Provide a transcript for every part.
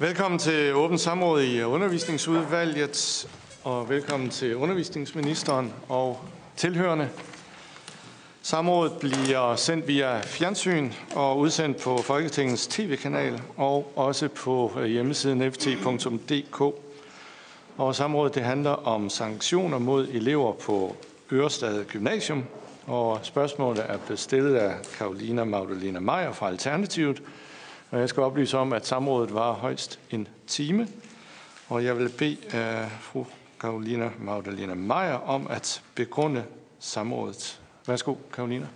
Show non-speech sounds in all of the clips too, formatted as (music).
Velkommen til åbent samråd i undervisningsudvalget, og velkommen til undervisningsministeren og tilhørende. Samrådet bliver sendt via fjernsyn og udsendt på Folketingets tv-kanal og også på øh, hjemmesiden ft.dk. Og samrådet det handler om sanktioner mod elever på Ørestad Gymnasium, og spørgsmålet er blevet stillet af Karolina Magdalena Meyer fra Alternativet. Og jeg skal oplyse om, at samrådet var højst en time, og jeg vil bede uh, fru Karolina Magdalena Meyer om at begrunde samrådet. Værsgo, Karolina.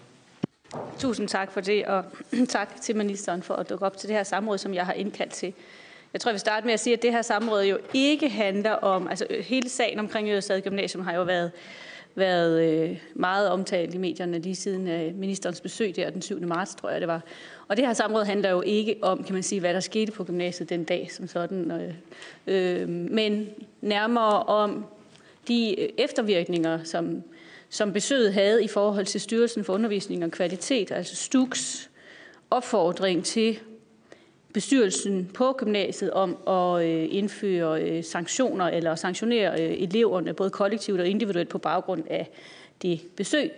Tusind tak for det, og (clears throat) tak til ministeren for at dukke op til det her samråd, som jeg har indkaldt til. Jeg tror, jeg vil starte med at sige, at det her samråd jo ikke handler om, altså øh, hele sagen omkring Jødestad Gymnasium har jo været været øh, meget omtalt i medierne lige siden ministerens besøg der den 7. marts, tror jeg det var. Og det her samråd handler jo ikke om, kan man sige, hvad der skete på gymnasiet den dag som sådan, øh, øh, men nærmere om de øh, eftervirkninger, som, som besøget havde i forhold til Styrelsen for Undervisning og Kvalitet, altså STUKs opfordring til bestyrelsen på gymnasiet om at øh, indføre øh, sanktioner eller sanktionere eleverne både kollektivt og individuelt på baggrund af det besøg,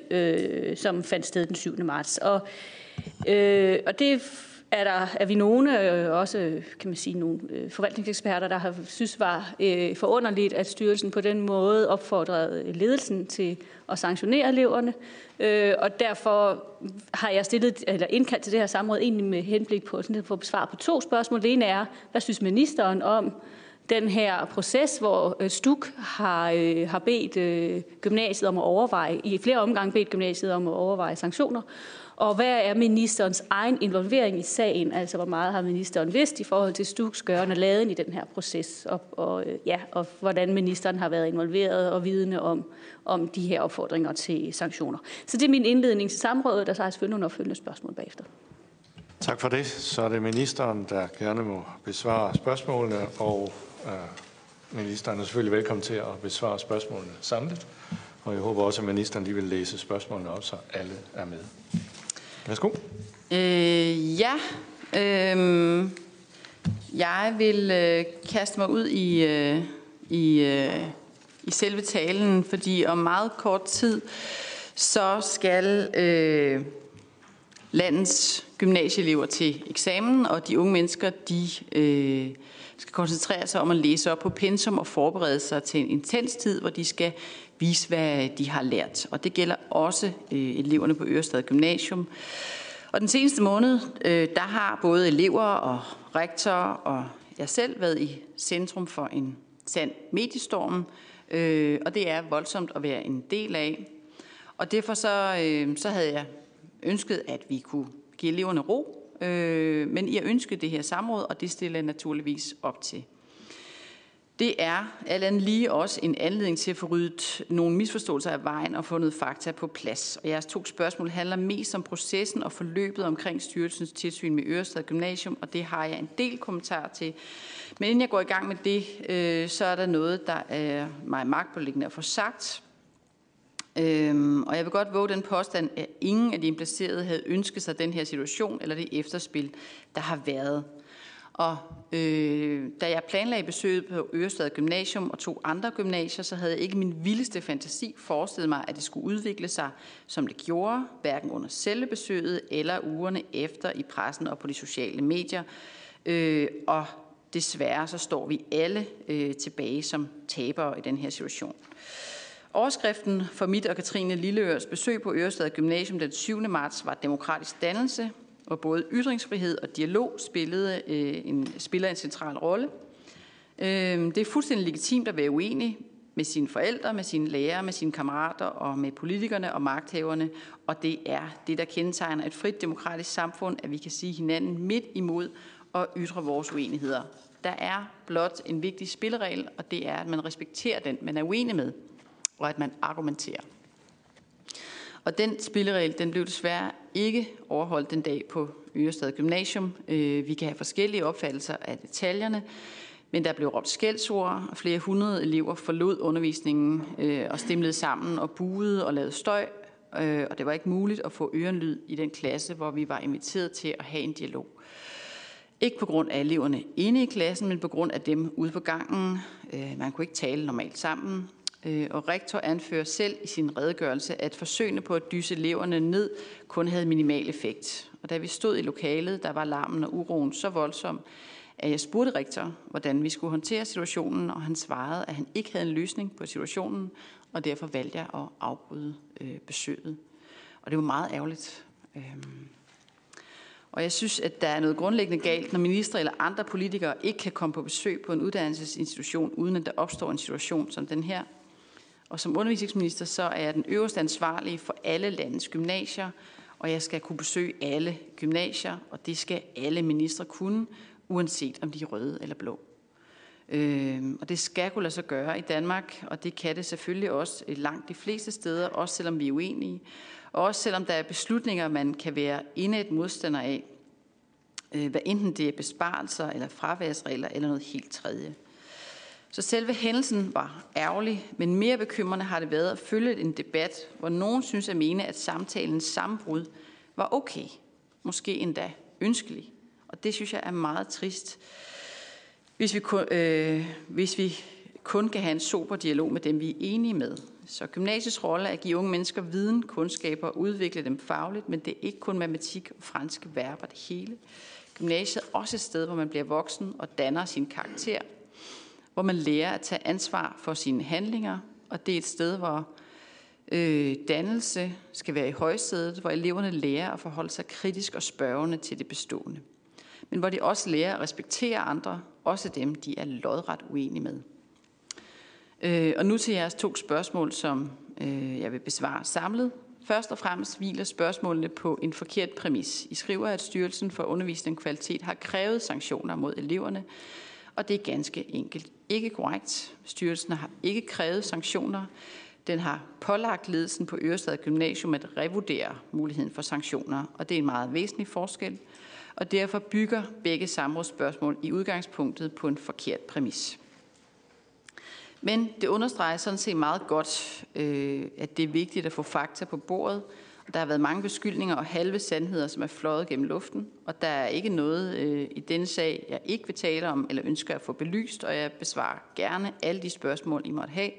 som fandt sted den 7. marts. Og, Øh, og det er der er vi nogle, øh, også kan man sige nogle øh, forvaltningseksperter, der har synes var øh, forunderligt, at styrelsen på den måde opfordrede ledelsen til at sanktionere eleverne. Øh, og derfor har jeg stillet, eller indkaldt til det her samråd egentlig med henblik på sådan, at få besvar på to spørgsmål. Det ene er, hvad synes ministeren om den her proces, hvor Stuk har, øh, har bedt øh, gymnasiet om at overveje, i flere omgange bedt gymnasiet om at overveje sanktioner. Og hvad er ministerens egen involvering i sagen? Altså, hvor meget har ministeren vidst i forhold til Stuks gørende laden i den her proces? Og, og, øh, ja, og hvordan ministeren har været involveret og vidne om, om de her opfordringer til sanktioner. Så det er min indledning til samrådet, og så har jeg selvfølgelig nogle opfølgende spørgsmål bagefter. Tak for det. Så er det ministeren, der gerne må besvare spørgsmålene, og øh, ministeren er selvfølgelig velkommen til at besvare spørgsmålene samlet. Og jeg håber også, at ministeren lige vil læse spørgsmålene op, så alle er med. Værsgo. Øh, ja, øh, jeg vil øh, kaste mig ud i, øh, i, øh, i selve talen, fordi om meget kort tid, så skal øh, landets gymnasieelever til eksamen, og de unge mennesker, de øh, skal koncentrere sig om at læse op på pensum og forberede sig til en intens tid, hvor de skal vise, hvad de har lært. Og det gælder også øh, eleverne på Ørestad Gymnasium. Og den seneste måned, øh, der har både elever og rektorer og jeg selv været i centrum for en sand mediestorm, øh, og det er voldsomt at være en del af. Og derfor så, øh, så havde jeg ønsket, at vi kunne give eleverne ro, øh, men I har ønsket det her samråd, og det stiller jeg naturligvis op til. Det er alt andet lige også en anledning til at få ryddet nogle misforståelser af vejen og fundet fakta på plads. Og jeres to spørgsmål handler mest om processen og forløbet omkring styrelsens tilsyn med Ørestad Gymnasium, og det har jeg en del kommentar til. Men inden jeg går i gang med det, øh, så er der noget, der er mig magtpålæggende at få sagt. Øhm, og jeg vil godt våge den påstand, at ingen af de implicerede havde ønsket sig den her situation eller det efterspil, der har været. Og øh, da jeg planlagde besøget på Ørestad Gymnasium og to andre gymnasier, så havde jeg ikke min vildeste fantasi forestillet mig, at det skulle udvikle sig, som det gjorde, hverken under selve besøget eller ugerne efter i pressen og på de sociale medier. Øh, og desværre så står vi alle øh, tilbage som tabere i den her situation. Overskriften for mit og Katrine Lilleørs besøg på Ørestad Gymnasium den 7. marts var demokratisk dannelse, hvor både ytringsfrihed og dialog spillede, øh, en, spiller en central rolle. Øh, det er fuldstændig legitimt at være uenig med sine forældre, med sine lærere, med sine kammerater og med politikerne og magthaverne. Og det er det, der kendetegner et frit demokratisk samfund, at vi kan sige hinanden midt imod og ytre vores uenigheder. Der er blot en vigtig spilleregel, og det er, at man respekterer den, man er uenig med, og at man argumenterer. Og den spilleregel, den blev desværre ikke overholdt den dag på Ørestad Gymnasium. Øh, vi kan have forskellige opfattelser af detaljerne, men der blev råbt skældsord, og flere hundrede elever forlod undervisningen øh, og stemlede sammen og buede og lavede støj, øh, og det var ikke muligt at få ørenlyd i den klasse, hvor vi var inviteret til at have en dialog. Ikke på grund af eleverne inde i klassen, men på grund af dem ude på gangen. Man kunne ikke tale normalt sammen. Øh, og rektor anfører selv i sin redegørelse, at forsøgene på at dyse eleverne ned kun havde minimal effekt. Og da vi stod i lokalet, der var larmen og uroen så voldsom, at jeg spurgte rektor, hvordan vi skulle håndtere situationen, og han svarede, at han ikke havde en løsning på situationen, og derfor valgte jeg at afbryde øh, besøget. Og det var meget ærgerligt. Øhm. Og jeg synes, at der er noget grundlæggende galt, når ministre eller andre politikere ikke kan komme på besøg på en uddannelsesinstitution, uden at der opstår en situation som den her. Og som undervisningsminister, så er jeg den øverste ansvarlige for alle landets gymnasier, og jeg skal kunne besøge alle gymnasier, og det skal alle ministre kunne, uanset om de er røde eller blå. Øh, og det skal kunne lade sig gøre i Danmark, og det kan det selvfølgelig også øh, langt de fleste steder, også selvom vi er uenige. Og også selvom der er beslutninger, man kan være et modstander af, øh, hvad enten det er besparelser eller fraværsregler eller noget helt tredje. Så selve hændelsen var ærgerlig, men mere bekymrende har det været at følge en debat, hvor nogen synes at mene, at samtalens sammenbrud var okay, måske endda ønskelig. Og det synes jeg er meget trist, hvis vi kun, øh, hvis vi kun kan have en sober dialog med dem, vi er enige med. Så gymnasiets rolle er at give unge mennesker viden, kundskaber og udvikle dem fagligt, men det er ikke kun matematik og franske verber det hele. Gymnasiet er også et sted, hvor man bliver voksen og danner sin karakter, hvor man lærer at tage ansvar for sine handlinger, og det er et sted, hvor øh, dannelse skal være i højsædet, hvor eleverne lærer at forholde sig kritisk og spørgende til det bestående. Men hvor de også lærer at respektere andre, også dem, de er lodret uenige med. Øh, og nu til jeres to spørgsmål, som øh, jeg vil besvare samlet. Først og fremmest hviler spørgsmålene på en forkert præmis. I skriver, at Styrelsen for Undervisning og Kvalitet har krævet sanktioner mod eleverne, og det er ganske enkelt ikke korrekt. Styrelsen har ikke krævet sanktioner. Den har pålagt ledelsen på Ørestad Gymnasium at revurdere muligheden for sanktioner, og det er en meget væsentlig forskel. Og derfor bygger begge samrådsspørgsmål i udgangspunktet på en forkert præmis. Men det understreger sådan set meget godt, øh, at det er vigtigt at få fakta på bordet. Der har været mange beskyldninger og halve sandheder, som er fløjet gennem luften. Og der er ikke noget øh, i denne sag, jeg ikke vil tale om eller ønsker at få belyst. Og jeg besvarer gerne alle de spørgsmål, I måtte have,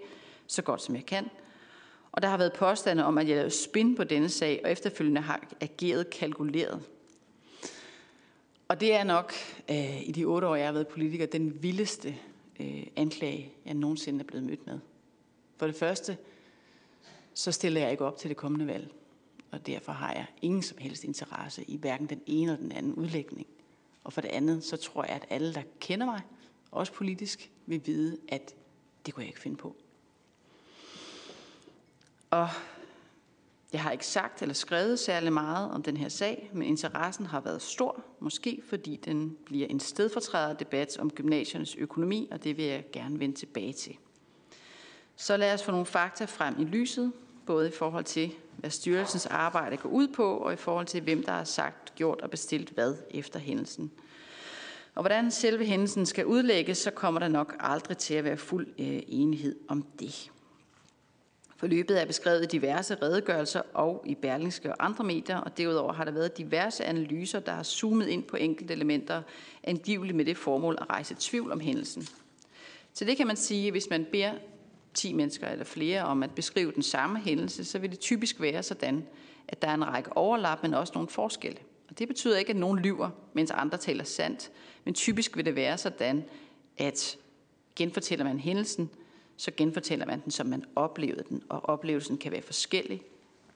så godt som jeg kan. Og der har været påstande om, at jeg lavede spin på denne sag, og efterfølgende har ageret kalkuleret. Og det er nok øh, i de otte år, jeg har været politiker, den vildeste øh, anklage, jeg nogensinde er blevet mødt med. For det første, så stiller jeg ikke op til det kommende valg. Og derfor har jeg ingen som helst interesse i hverken den ene eller den anden udlægning. Og for det andet, så tror jeg, at alle, der kender mig, også politisk, vil vide, at det kunne jeg ikke finde på. Og jeg har ikke sagt eller skrevet særlig meget om den her sag, men interessen har været stor, måske fordi den bliver en stedfortræder debat om gymnasiernes økonomi, og det vil jeg gerne vende tilbage til. Så lad os få nogle fakta frem i lyset, både i forhold til, hvad styrelsens arbejde går ud på, og i forhold til, hvem der har sagt, gjort og bestilt hvad efter hændelsen. Og hvordan selve hændelsen skal udlægges, så kommer der nok aldrig til at være fuld øh, enighed om det. Forløbet er beskrevet i diverse redegørelser og i Berlingske og andre medier, og derudover har der været diverse analyser, der har zoomet ind på enkelte elementer, angiveligt med det formål at rejse tvivl om hændelsen. Så det kan man sige, at hvis man beder 10 mennesker eller flere om at beskrive den samme hændelse, så vil det typisk være sådan, at der er en række overlap, men også nogle forskelle. Og det betyder ikke, at nogen lyver, mens andre taler sandt, men typisk vil det være sådan, at genfortæller man hændelsen, så genfortæller man den, som man oplevede den, og oplevelsen kan være forskellig,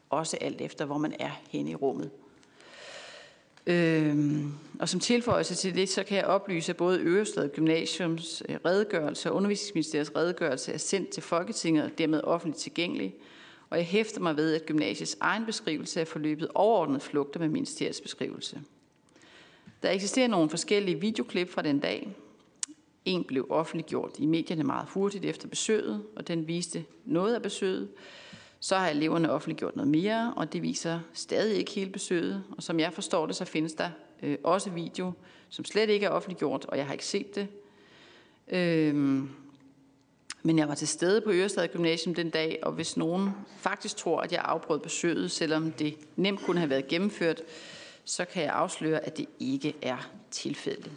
også alt efter, hvor man er henne i rummet. Øhm, og som tilføjelse til det, så kan jeg oplyse, at både Ørestad Gymnasiums øh, redegørelse og Undervisningsministeriets redegørelse er sendt til Folketinget og dermed offentligt tilgængelig. Og jeg hæfter mig ved, at gymnasiets egen beskrivelse af forløbet overordnet flugter med ministeriets beskrivelse. Der eksisterer nogle forskellige videoklip fra den dag, en blev offentliggjort i medierne meget hurtigt efter besøget, og den viste noget af besøget. Så har eleverne offentliggjort noget mere, og det viser stadig ikke hele besøget. Og som jeg forstår det, så findes der øh, også video, som slet ikke er offentliggjort, og jeg har ikke set det. Øhm, men jeg var til stede på Ørestad Gymnasium den dag, og hvis nogen faktisk tror, at jeg afbrød besøget, selvom det nemt kunne have været gennemført, så kan jeg afsløre, at det ikke er tilfældet.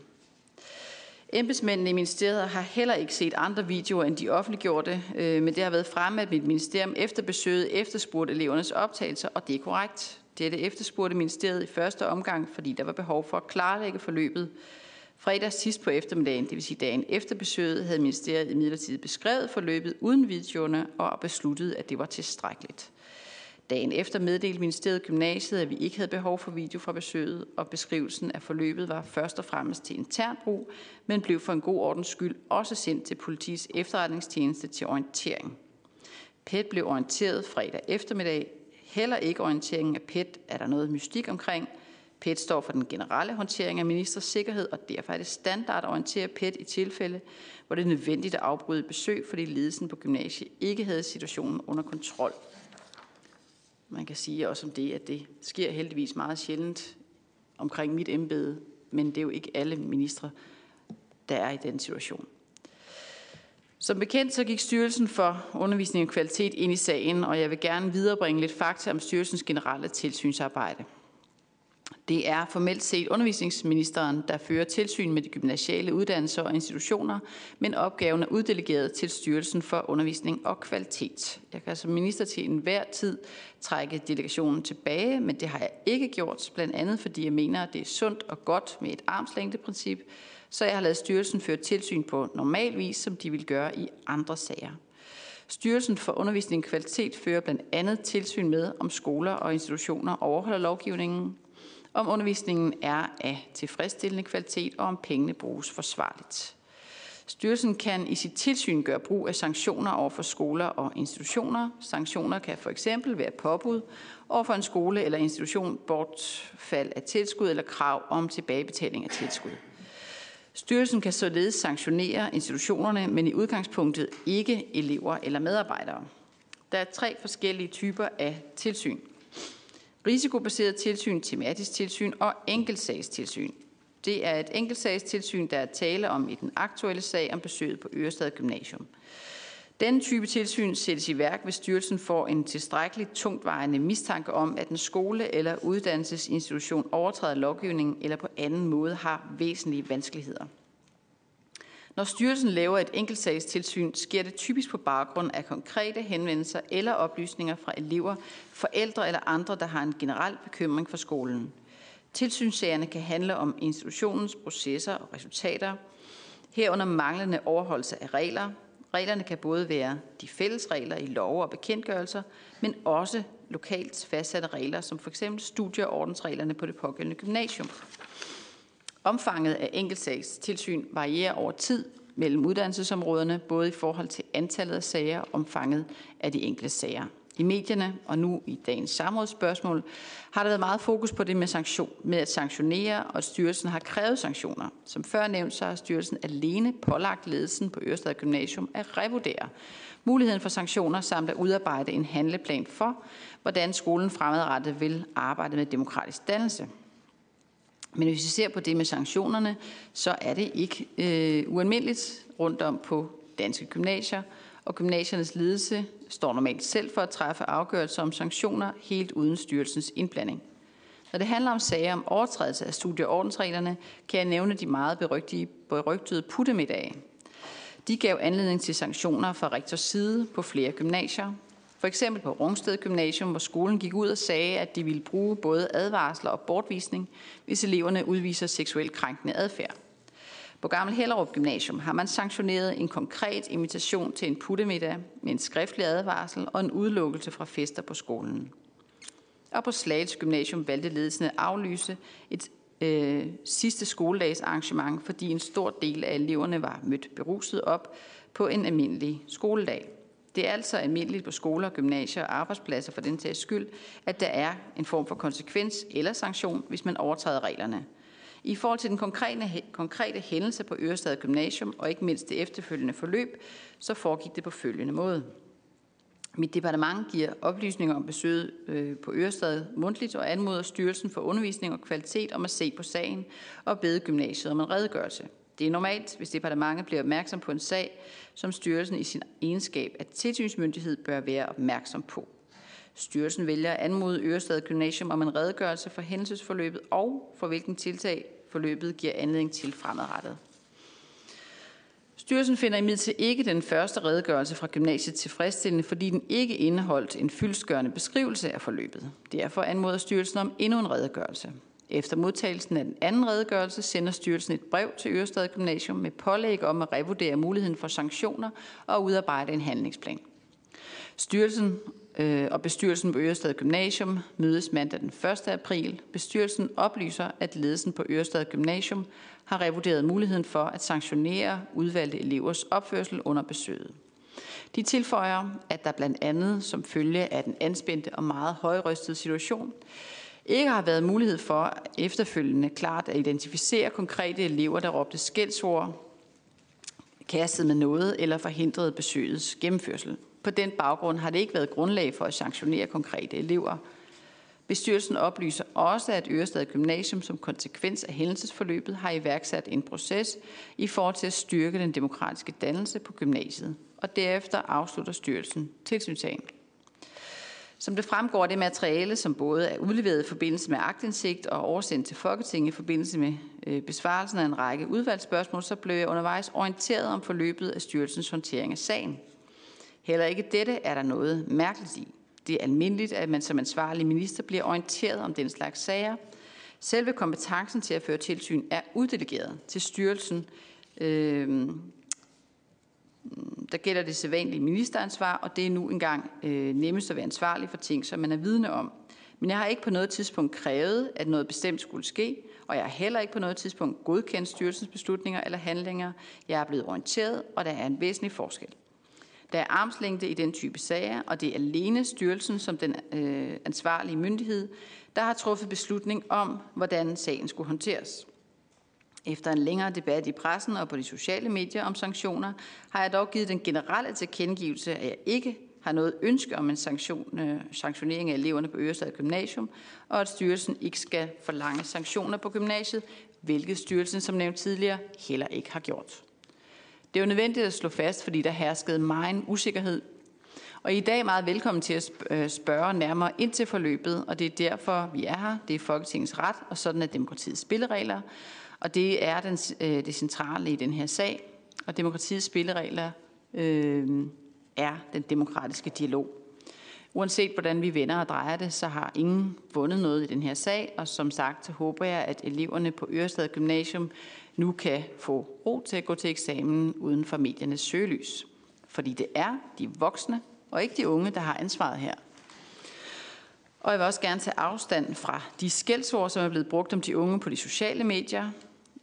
Embedsmændene i ministeriet har heller ikke set andre videoer end de offentliggjorte, øh, men det har været fremme, at mit ministerium efter besøget efterspurgte elevernes optagelser, og det er korrekt. Dette efterspurgte ministeriet i første omgang, fordi der var behov for at klarlægge forløbet. Fredag sidst på eftermiddagen, det vil sige dagen efter besøget, havde ministeriet imidlertid beskrevet forløbet uden videoerne og besluttet, at det var tilstrækkeligt. Dagen efter meddelte ministeriet gymnasiet, at vi ikke havde behov for video fra besøget, og beskrivelsen af forløbet var først og fremmest til intern brug, men blev for en god ordens skyld også sendt til politiets efterretningstjeneste til orientering. PET blev orienteret fredag eftermiddag. Heller ikke orienteringen af PET er der noget mystik omkring. PET står for den generelle håndtering af ministers sikkerhed, og derfor er det standard at orientere PET i tilfælde, hvor det er nødvendigt at afbryde besøg, fordi ledelsen på gymnasiet ikke havde situationen under kontrol. Man kan sige også om det, at det sker heldigvis meget sjældent omkring mit embede, men det er jo ikke alle ministre, der er i den situation. Som bekendt så gik Styrelsen for Undervisning og Kvalitet ind i sagen, og jeg vil gerne viderebringe lidt fakta om styrelsens generelle tilsynsarbejde. Det er formelt set undervisningsministeren, der fører tilsyn med de gymnasiale uddannelser og institutioner, men opgaven er uddelegeret til Styrelsen for Undervisning og Kvalitet. Jeg kan som minister til enhver tid trække delegationen tilbage, men det har jeg ikke gjort, blandt andet fordi jeg mener, at det er sundt og godt med et armslængdeprincip, så jeg har lavet styrelsen føre tilsyn på normal vis, som de vil gøre i andre sager. Styrelsen for Undervisning og Kvalitet fører blandt andet tilsyn med, om skoler og institutioner overholder lovgivningen, om undervisningen er af tilfredsstillende kvalitet og om pengene bruges forsvarligt. Styrelsen kan i sit tilsyn gøre brug af sanktioner over for skoler og institutioner. Sanktioner kan for eksempel være påbud over for en skole eller institution, bortfald af tilskud eller krav om tilbagebetaling af tilskud. Styrelsen kan således sanktionere institutionerne, men i udgangspunktet ikke elever eller medarbejdere. Der er tre forskellige typer af tilsyn risikobaseret tilsyn, tematisk tilsyn og enkeltsagstilsyn. Det er et enkeltsagstilsyn, der er tale om i den aktuelle sag om besøget på Ørestad Gymnasium. Denne type tilsyn sættes i værk, hvis styrelsen får en tilstrækkeligt tungtvejende mistanke om, at en skole eller uddannelsesinstitution overtræder lovgivningen eller på anden måde har væsentlige vanskeligheder. Når styrelsen laver et enkeltsagstilsyn, sker det typisk på baggrund af konkrete henvendelser eller oplysninger fra elever, forældre eller andre, der har en generel bekymring for skolen. Tilsynssagerne kan handle om institutionens processer og resultater, herunder manglende overholdelse af regler. Reglerne kan både være de fælles regler i lov og bekendtgørelser, men også lokalt fastsatte regler, som f.eks. studie- og ordensreglerne på det pågældende gymnasium. Omfanget af enkeltsagstilsyn varierer over tid mellem uddannelsesområderne, både i forhold til antallet af sager og omfanget af de enkelte sager. I medierne og nu i dagens samrådsspørgsmål har der været meget fokus på det med, sanktion, med at sanktionere, og styrelsen har krævet sanktioner. Som før nævnt, så har styrelsen alene pålagt ledelsen på Ørestad Gymnasium at revurdere muligheden for sanktioner samt at udarbejde en handleplan for, hvordan skolen fremadrettet vil arbejde med demokratisk dannelse. Men hvis vi ser på det med sanktionerne, så er det ikke øh, ualmindeligt rundt om på danske gymnasier, og gymnasiernes ledelse står normalt selv for at træffe afgørelser om sanktioner helt uden styrelsens indblanding. Når det handler om sager om overtrædelse af studie- og ordensreglerne, kan jeg nævne de meget berygtede, berygtede puttemiddage. De gav anledning til sanktioner fra rektors side på flere gymnasier, for eksempel på Rungsted Gymnasium, hvor skolen gik ud og sagde, at de ville bruge både advarsler og bortvisning, hvis eleverne udviser seksuelt krænkende adfærd. På Gammel Hellerup Gymnasium har man sanktioneret en konkret invitation til en puttemiddag med en skriftlig advarsel og en udelukkelse fra fester på skolen. Og på Slagels Gymnasium valgte ledelsen at aflyse et øh, sidste skoledags arrangement, fordi en stor del af eleverne var mødt beruset op på en almindelig skoledag. Det er altså almindeligt på skoler, gymnasier og arbejdspladser for den tages skyld, at der er en form for konsekvens eller sanktion, hvis man overtræder reglerne. I forhold til den konkrete, konkrete hændelse på Ørestad Gymnasium, og ikke mindst det efterfølgende forløb, så foregik det på følgende måde. Mit departement giver oplysninger om besøget øh, på Ørestad mundtligt og anmoder Styrelsen for Undervisning og Kvalitet om at se på sagen og bede gymnasiet om en redegørelse. Det er normalt, hvis departementet bliver opmærksom på en sag, som styrelsen i sin egenskab af tilsynsmyndighed bør være opmærksom på. Styrelsen vælger at anmode Ørestad Gymnasium om en redegørelse for hændelsesforløbet og for hvilken tiltag forløbet giver anledning til fremadrettet. Styrelsen finder imidlertid ikke den første redegørelse fra gymnasiet tilfredsstillende, fordi den ikke indeholdt en fyldskørende beskrivelse af forløbet. Derfor anmoder styrelsen om endnu en redegørelse. Efter modtagelsen af den anden redegørelse sender styrelsen et brev til Ørestad Gymnasium med pålæg om at revurdere muligheden for sanktioner og udarbejde en handlingsplan. Styrelsen øh, og bestyrelsen på Ørestad Gymnasium mødes mandag den 1. april. Bestyrelsen oplyser, at ledelsen på Ørestad Gymnasium har revurderet muligheden for at sanktionere udvalgte elevers opførsel under besøget. De tilføjer, at der blandt andet som følge af den anspændte og meget højrystede situation, ikke har været mulighed for efterfølgende klart at identificere konkrete elever, der råbte skældsord, kastet med noget eller forhindrede besøgets gennemførsel. På den baggrund har det ikke været grundlag for at sanktionere konkrete elever. Bestyrelsen oplyser også, at Ørestad Gymnasium som konsekvens af hændelsesforløbet har iværksat en proces i forhold til at styrke den demokratiske dannelse på gymnasiet, og derefter afslutter styrelsen tilsynssagen. Som det fremgår af det materiale, som både er udleveret i forbindelse med agtindsigt og oversendt til Folketinget i forbindelse med øh, besvarelsen af en række udvalgsspørgsmål, så blev jeg undervejs orienteret om forløbet af styrelsens håndtering af sagen. Heller ikke dette er der noget mærkeligt i. Det er almindeligt, at man som ansvarlig minister bliver orienteret om den slags sager. Selve kompetencen til at føre tilsyn er uddelegeret til styrelsen. Øh, der gælder det sædvanlige ministeransvar, og det er nu engang øh, nemmest at være ansvarlig for ting, som man er vidne om. Men jeg har ikke på noget tidspunkt krævet, at noget bestemt skulle ske, og jeg har heller ikke på noget tidspunkt godkendt styrelsens beslutninger eller handlinger. Jeg er blevet orienteret, og der er en væsentlig forskel. Der er armslængde i den type sager, og det er alene styrelsen som den øh, ansvarlige myndighed, der har truffet beslutning om, hvordan sagen skulle håndteres. Efter en længere debat i pressen og på de sociale medier om sanktioner, har jeg dog givet den generelle tilkendegivelse, at jeg ikke har noget ønske om en sanktion, øh, sanktionering af eleverne på Ørestad Gymnasium, og at styrelsen ikke skal forlange sanktioner på gymnasiet, hvilket styrelsen, som nævnt tidligere, heller ikke har gjort. Det er jo nødvendigt at slå fast, fordi der herskede meget usikkerhed. Og I dag er meget velkommen til at øh, spørge nærmere ind til forløbet, og det er derfor, vi er her. Det er Folketingets ret, og sådan er demokratiets spilleregler. Og det er den, øh, det centrale i den her sag. Og demokratiets spilleregler øh, er den demokratiske dialog. Uanset hvordan vi vender og drejer det, så har ingen vundet noget i den her sag, og som sagt så håber jeg, at eleverne på Ørestad Gymnasium nu kan få ro til at gå til eksamen uden for mediernes søgelys. Fordi det er de voksne og ikke de unge, der har ansvaret her. Og jeg vil også gerne tage afstand fra de skældsord, som er blevet brugt om de unge på de sociale medier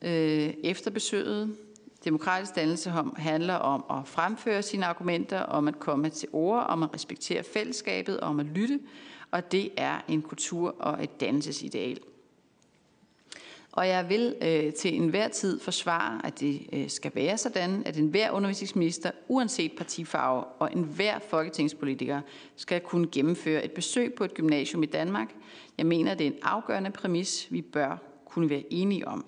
øh, efter besøget. Demokratisk dannelse handler om at fremføre sine argumenter, om at komme til ord, om at respektere fællesskabet, om at lytte, og det er en kultur og et dannelsesideal. Og jeg vil øh, til enhver tid forsvare, at det øh, skal være sådan, at enhver undervisningsminister, uanset partifarve og enhver folketingspolitiker, skal kunne gennemføre et besøg på et gymnasium i Danmark. Jeg mener, det er en afgørende præmis, vi bør kunne være enige om.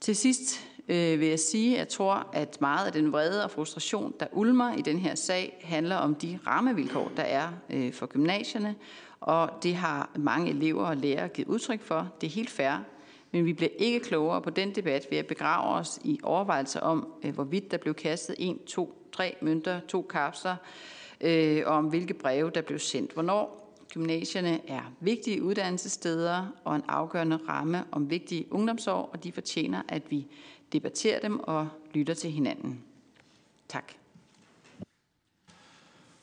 Til sidst øh, vil jeg sige, at jeg tror, at meget af den vrede og frustration, der ulmer i den her sag, handler om de rammevilkår, der er øh, for gymnasierne, og det har mange elever og lærere givet udtryk for. Det er helt fair, men vi bliver ikke klogere på den debat ved at begrave os i overvejelser om, øh, hvorvidt der blev kastet en, to, tre mønter, to kapsler, øh, og om hvilke breve, der blev sendt hvornår. Gymnasierne er vigtige uddannelsessteder og en afgørende ramme om vigtige ungdomsår, og de fortjener, at vi debatterer dem og lytter til hinanden. Tak.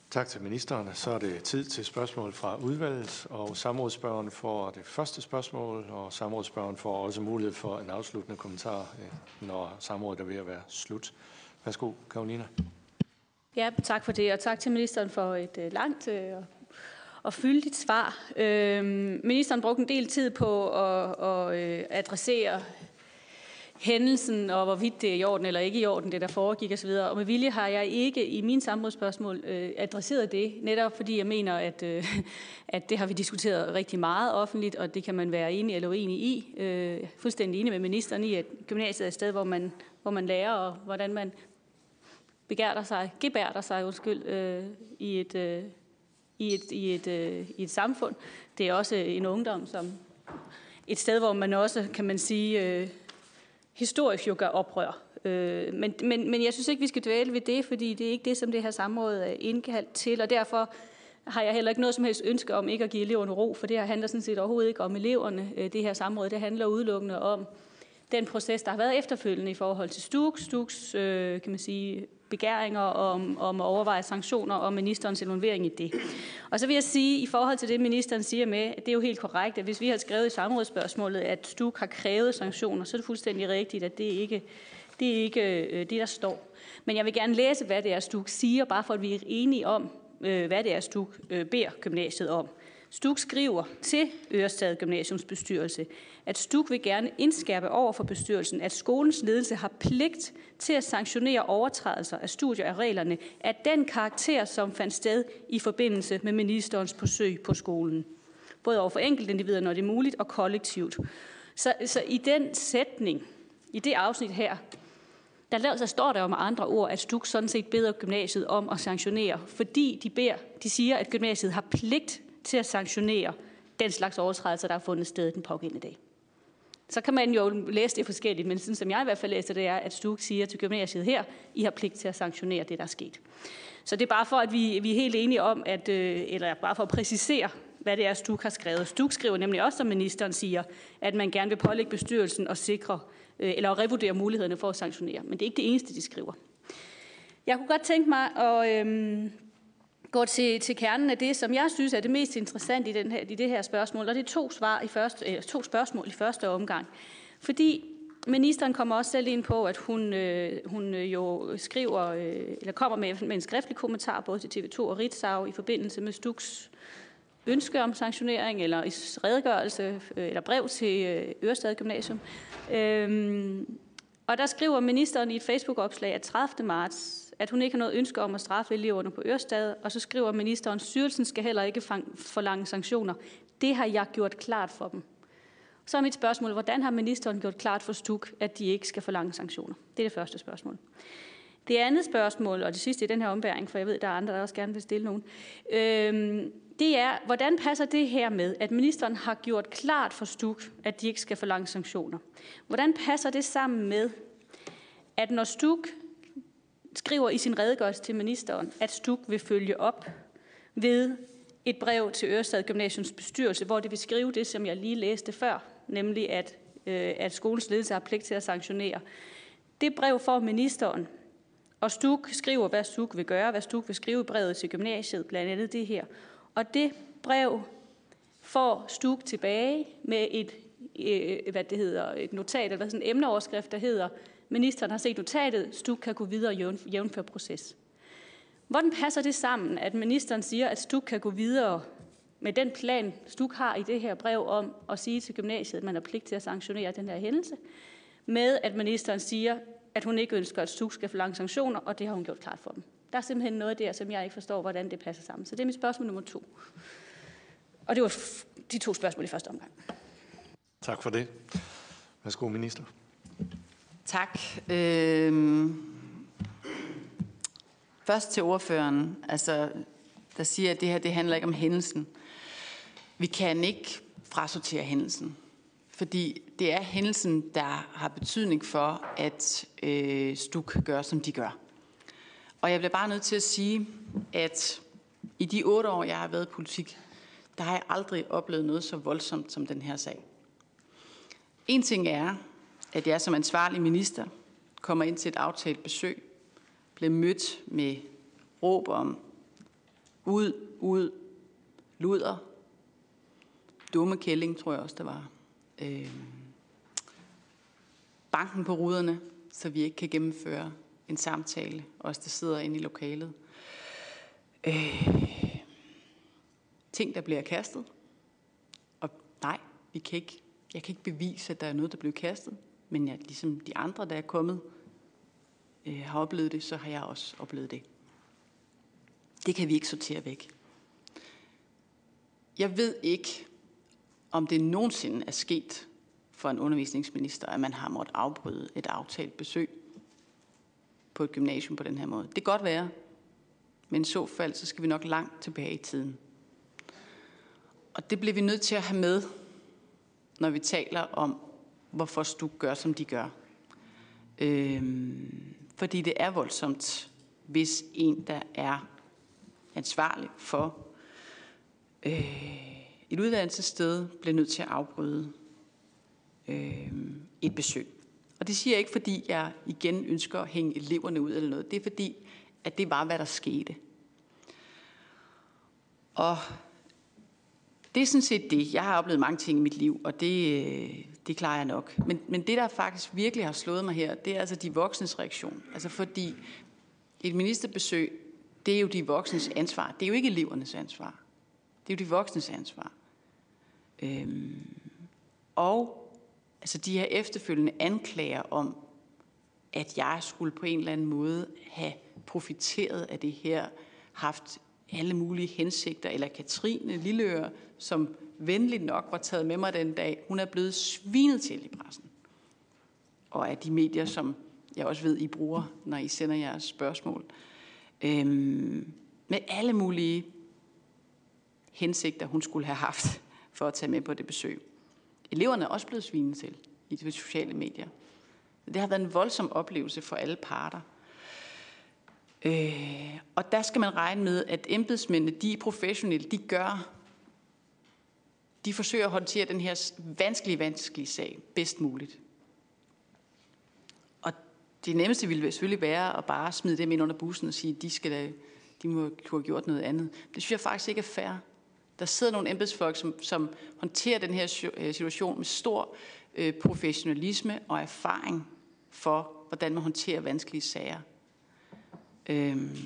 Tak til ministeren. Så er det tid til spørgsmål fra udvalget, og samrådsspørgeren får det første spørgsmål, og samrådsspørgeren får også mulighed for en afsluttende kommentar, øh, når samrådet er ved at være slut. Værsgo, Karolina. Ja, tak for det, og tak til ministeren for et uh, langt uh, og fyldigt svar. Øh, ministeren brugte en del tid på at, at øh, adressere hændelsen, og hvorvidt det er i orden eller ikke i orden, det der foregik osv. Og med vilje har jeg ikke i min samrådsspørgsmål øh, adresseret det, netop fordi jeg mener, at, øh, at det har vi diskuteret rigtig meget offentligt, og det kan man være enig eller uenig i. Øh, fuldstændig enig med ministeren i, at gymnasiet er et sted, hvor man, hvor man lærer, og hvordan man begærter sig, gebærter sig undskyld, øh, i et, øh, i et, i, et, øh, i et samfund. Det er også øh, en ungdom, som et sted, hvor man også, kan man sige, øh, historisk jo gør oprør. Øh, men, men, men jeg synes ikke, vi skal dvæle ved det, fordi det er ikke det, som det her samråd er indkaldt til, og derfor har jeg heller ikke noget som helst ønske om ikke at give eleverne ro, for det her handler sådan set overhovedet ikke om eleverne. Øh, det her samråd, det handler udelukkende om den proces, der har været efterfølgende i forhold til Stux, Stuks øh, kan man sige, begæringer om, om at overveje sanktioner og ministerens involvering i det. Og så vil jeg sige, i forhold til det, ministeren siger med, at det er jo helt korrekt, at hvis vi har skrevet i samrådsspørgsmålet, at Stuk har krævet sanktioner, så er det fuldstændig rigtigt, at det ikke det er ikke øh, det, der står. Men jeg vil gerne læse, hvad det er, Stuk siger, bare for at vi er enige om, øh, hvad det er, Stuk øh, beder gymnasiet om. Stuk skriver til Ørestad Gymnasiums bestyrelse, at Stuk vil gerne indskærpe over for bestyrelsen, at skolens ledelse har pligt til at sanktionere overtrædelser af studier af reglerne af den karakter, som fandt sted i forbindelse med ministerens besøg på skolen. Både over for enkeltindivider, når det er muligt, og kollektivt. Så, så i den sætning, i det afsnit her, der, laver, så står der jo med andre ord, at Stuk sådan set beder gymnasiet om at sanktionere, fordi de, beder, de siger, at gymnasiet har pligt til at sanktionere den slags overtrædelser, der er fundet sted den pågældende dag. Så kan man jo læse det forskelligt, men sådan som jeg i hvert fald læser det er, at Stuk siger til gymnasiet her, I har pligt til at sanktionere det, der er sket. Så det er bare for, at vi, vi er helt enige om, at, øh, eller bare for at præcisere, hvad det er, Stuk har skrevet. Stuk skriver nemlig også, som ministeren siger, at man gerne vil pålægge bestyrelsen og sikre, øh, eller revurdere mulighederne for at sanktionere. Men det er ikke det eneste, de skriver. Jeg kunne godt tænke mig at øhm, går til, til kernen af det, som jeg synes er det mest interessante i, den her, i det her spørgsmål, og det er to, svar i første, øh, to spørgsmål i første omgang. Fordi ministeren kommer også selv ind på, at hun, øh, hun øh, jo skriver, øh, eller kommer med, med en skriftlig kommentar både til TV2 og Ritzau i forbindelse med Stuks ønske om sanktionering, eller i redegørelse, øh, eller brev til øh, Ørestad Gymnasium. Øhm, og der skriver ministeren i et Facebook-opslag at 30. marts, at hun ikke har noget ønske om at straffe eleverne på Ørestad, og så skriver ministeren, at styrelsen skal heller ikke forlange sanktioner. Det har jeg gjort klart for dem. Så er mit spørgsmål, hvordan har ministeren gjort klart for Stuk, at de ikke skal forlange sanktioner? Det er det første spørgsmål. Det andet spørgsmål, og det sidste i den her ombæring, for jeg ved, der er andre, der også gerne vil stille nogen, øhm, det er, hvordan passer det her med, at ministeren har gjort klart for Stuk, at de ikke skal forlange sanktioner? Hvordan passer det sammen med, at når Stuk skriver i sin redegørelse til ministeren, at Stuk vil følge op ved et brev til Ørestad Gymnasiums bestyrelse, hvor det vil skrive det, som jeg lige læste før, nemlig at, øh, at skolens ledelse har pligt til at sanktionere. Det brev får ministeren, og Stuk skriver, hvad Stuk vil gøre, hvad Stuk vil skrive i brevet til gymnasiet, blandt andet det her. Og det brev får Stuk tilbage med et, øh, hvad det hedder, et notat, eller sådan en emneoverskrift, der hedder, ministeren har set notatet, Stuk kan gå videre og jævnføre proces. Hvordan passer det sammen, at ministeren siger, at Stuk kan gå videre med den plan, Stuk har i det her brev om at sige til gymnasiet, at man har pligt til at sanktionere den her hændelse, med at ministeren siger, at hun ikke ønsker, at Stuk skal forlange sanktioner, og det har hun gjort klart for dem. Der er simpelthen noget der, som jeg ikke forstår, hvordan det passer sammen. Så det er mit spørgsmål nummer to. Og det var de to spørgsmål i første omgang. Tak for det. Værsgo, minister. Tak. Øhm Først til ordføreren, altså, der siger, at det her det handler ikke om hændelsen. Vi kan ikke frasortere hændelsen, fordi det er hændelsen, der har betydning for, at øh, Stuk gør, som de gør. Og jeg bliver bare nødt til at sige, at i de otte år, jeg har været i politik, der har jeg aldrig oplevet noget så voldsomt som den her sag. En ting er, at jeg som ansvarlig minister kommer ind til et aftalt besøg, blev mødt med råb om ud, ud, luder, dumme kælling, tror jeg også, der var. Øh, banken på ruderne, så vi ikke kan gennemføre en samtale, os der sidder inde i lokalet. Øh, ting, der bliver kastet. Og nej, vi kan ikke, jeg kan ikke bevise, at der er noget, der bliver kastet. Men jeg, ligesom de andre, der er kommet, øh, har oplevet det, så har jeg også oplevet det. Det kan vi ikke sortere væk. Jeg ved ikke, om det nogensinde er sket for en undervisningsminister, at man har måttet afbryde et aftalt besøg på et gymnasium på den her måde. Det kan godt være, men i så fald, så skal vi nok langt tilbage i tiden. og det bliver vi nødt til at have med, når vi taler om, hvorfor Stuk gør, som de gør. Øhm, fordi det er voldsomt, hvis en, der er ansvarlig for øh, et uddannelsessted, bliver nødt til at afbryde øh, et besøg. Og det siger jeg ikke, fordi jeg igen ønsker at hænge eleverne ud eller noget. Det er fordi, at det var, hvad der skete. Og det er sådan set det. Jeg har oplevet mange ting i mit liv, og det, øh, det klarer jeg nok. Men, men det, der faktisk virkelig har slået mig her, det er altså de voksnes reaktion. Altså fordi et ministerbesøg, det er jo de voksnes ansvar. Det er jo ikke elevernes ansvar. Det er jo de voksnes ansvar. Øhm, og altså de her efterfølgende anklager om, at jeg skulle på en eller anden måde have profiteret af det her, haft alle mulige hensigter, eller Katrine Lilleøre, som venligt nok var taget med mig den dag, hun er blevet svinet til i pressen. Og af de medier, som jeg også ved, I bruger, når I sender jeres spørgsmål. Øhm, med alle mulige hensigter, hun skulle have haft (laughs) for at tage med på det besøg. Eleverne er også blevet svinet til i de sociale medier. Det har været en voldsom oplevelse for alle parter. Øh, og der skal man regne med, at embedsmændene, de er professionelle, de gør, de forsøger at håndtere den her vanskelige, vanskelige sag bedst muligt. Og det nemmeste ville selvfølgelig være at bare smide dem ind under bussen og sige, at de, skal da, de må have gjort noget andet. Det synes jeg faktisk ikke er fair. Der sidder nogle embedsfolk, som, som håndterer den her øh, situation med stor øh, professionalisme og erfaring for, hvordan man håndterer vanskelige sager. Øhm,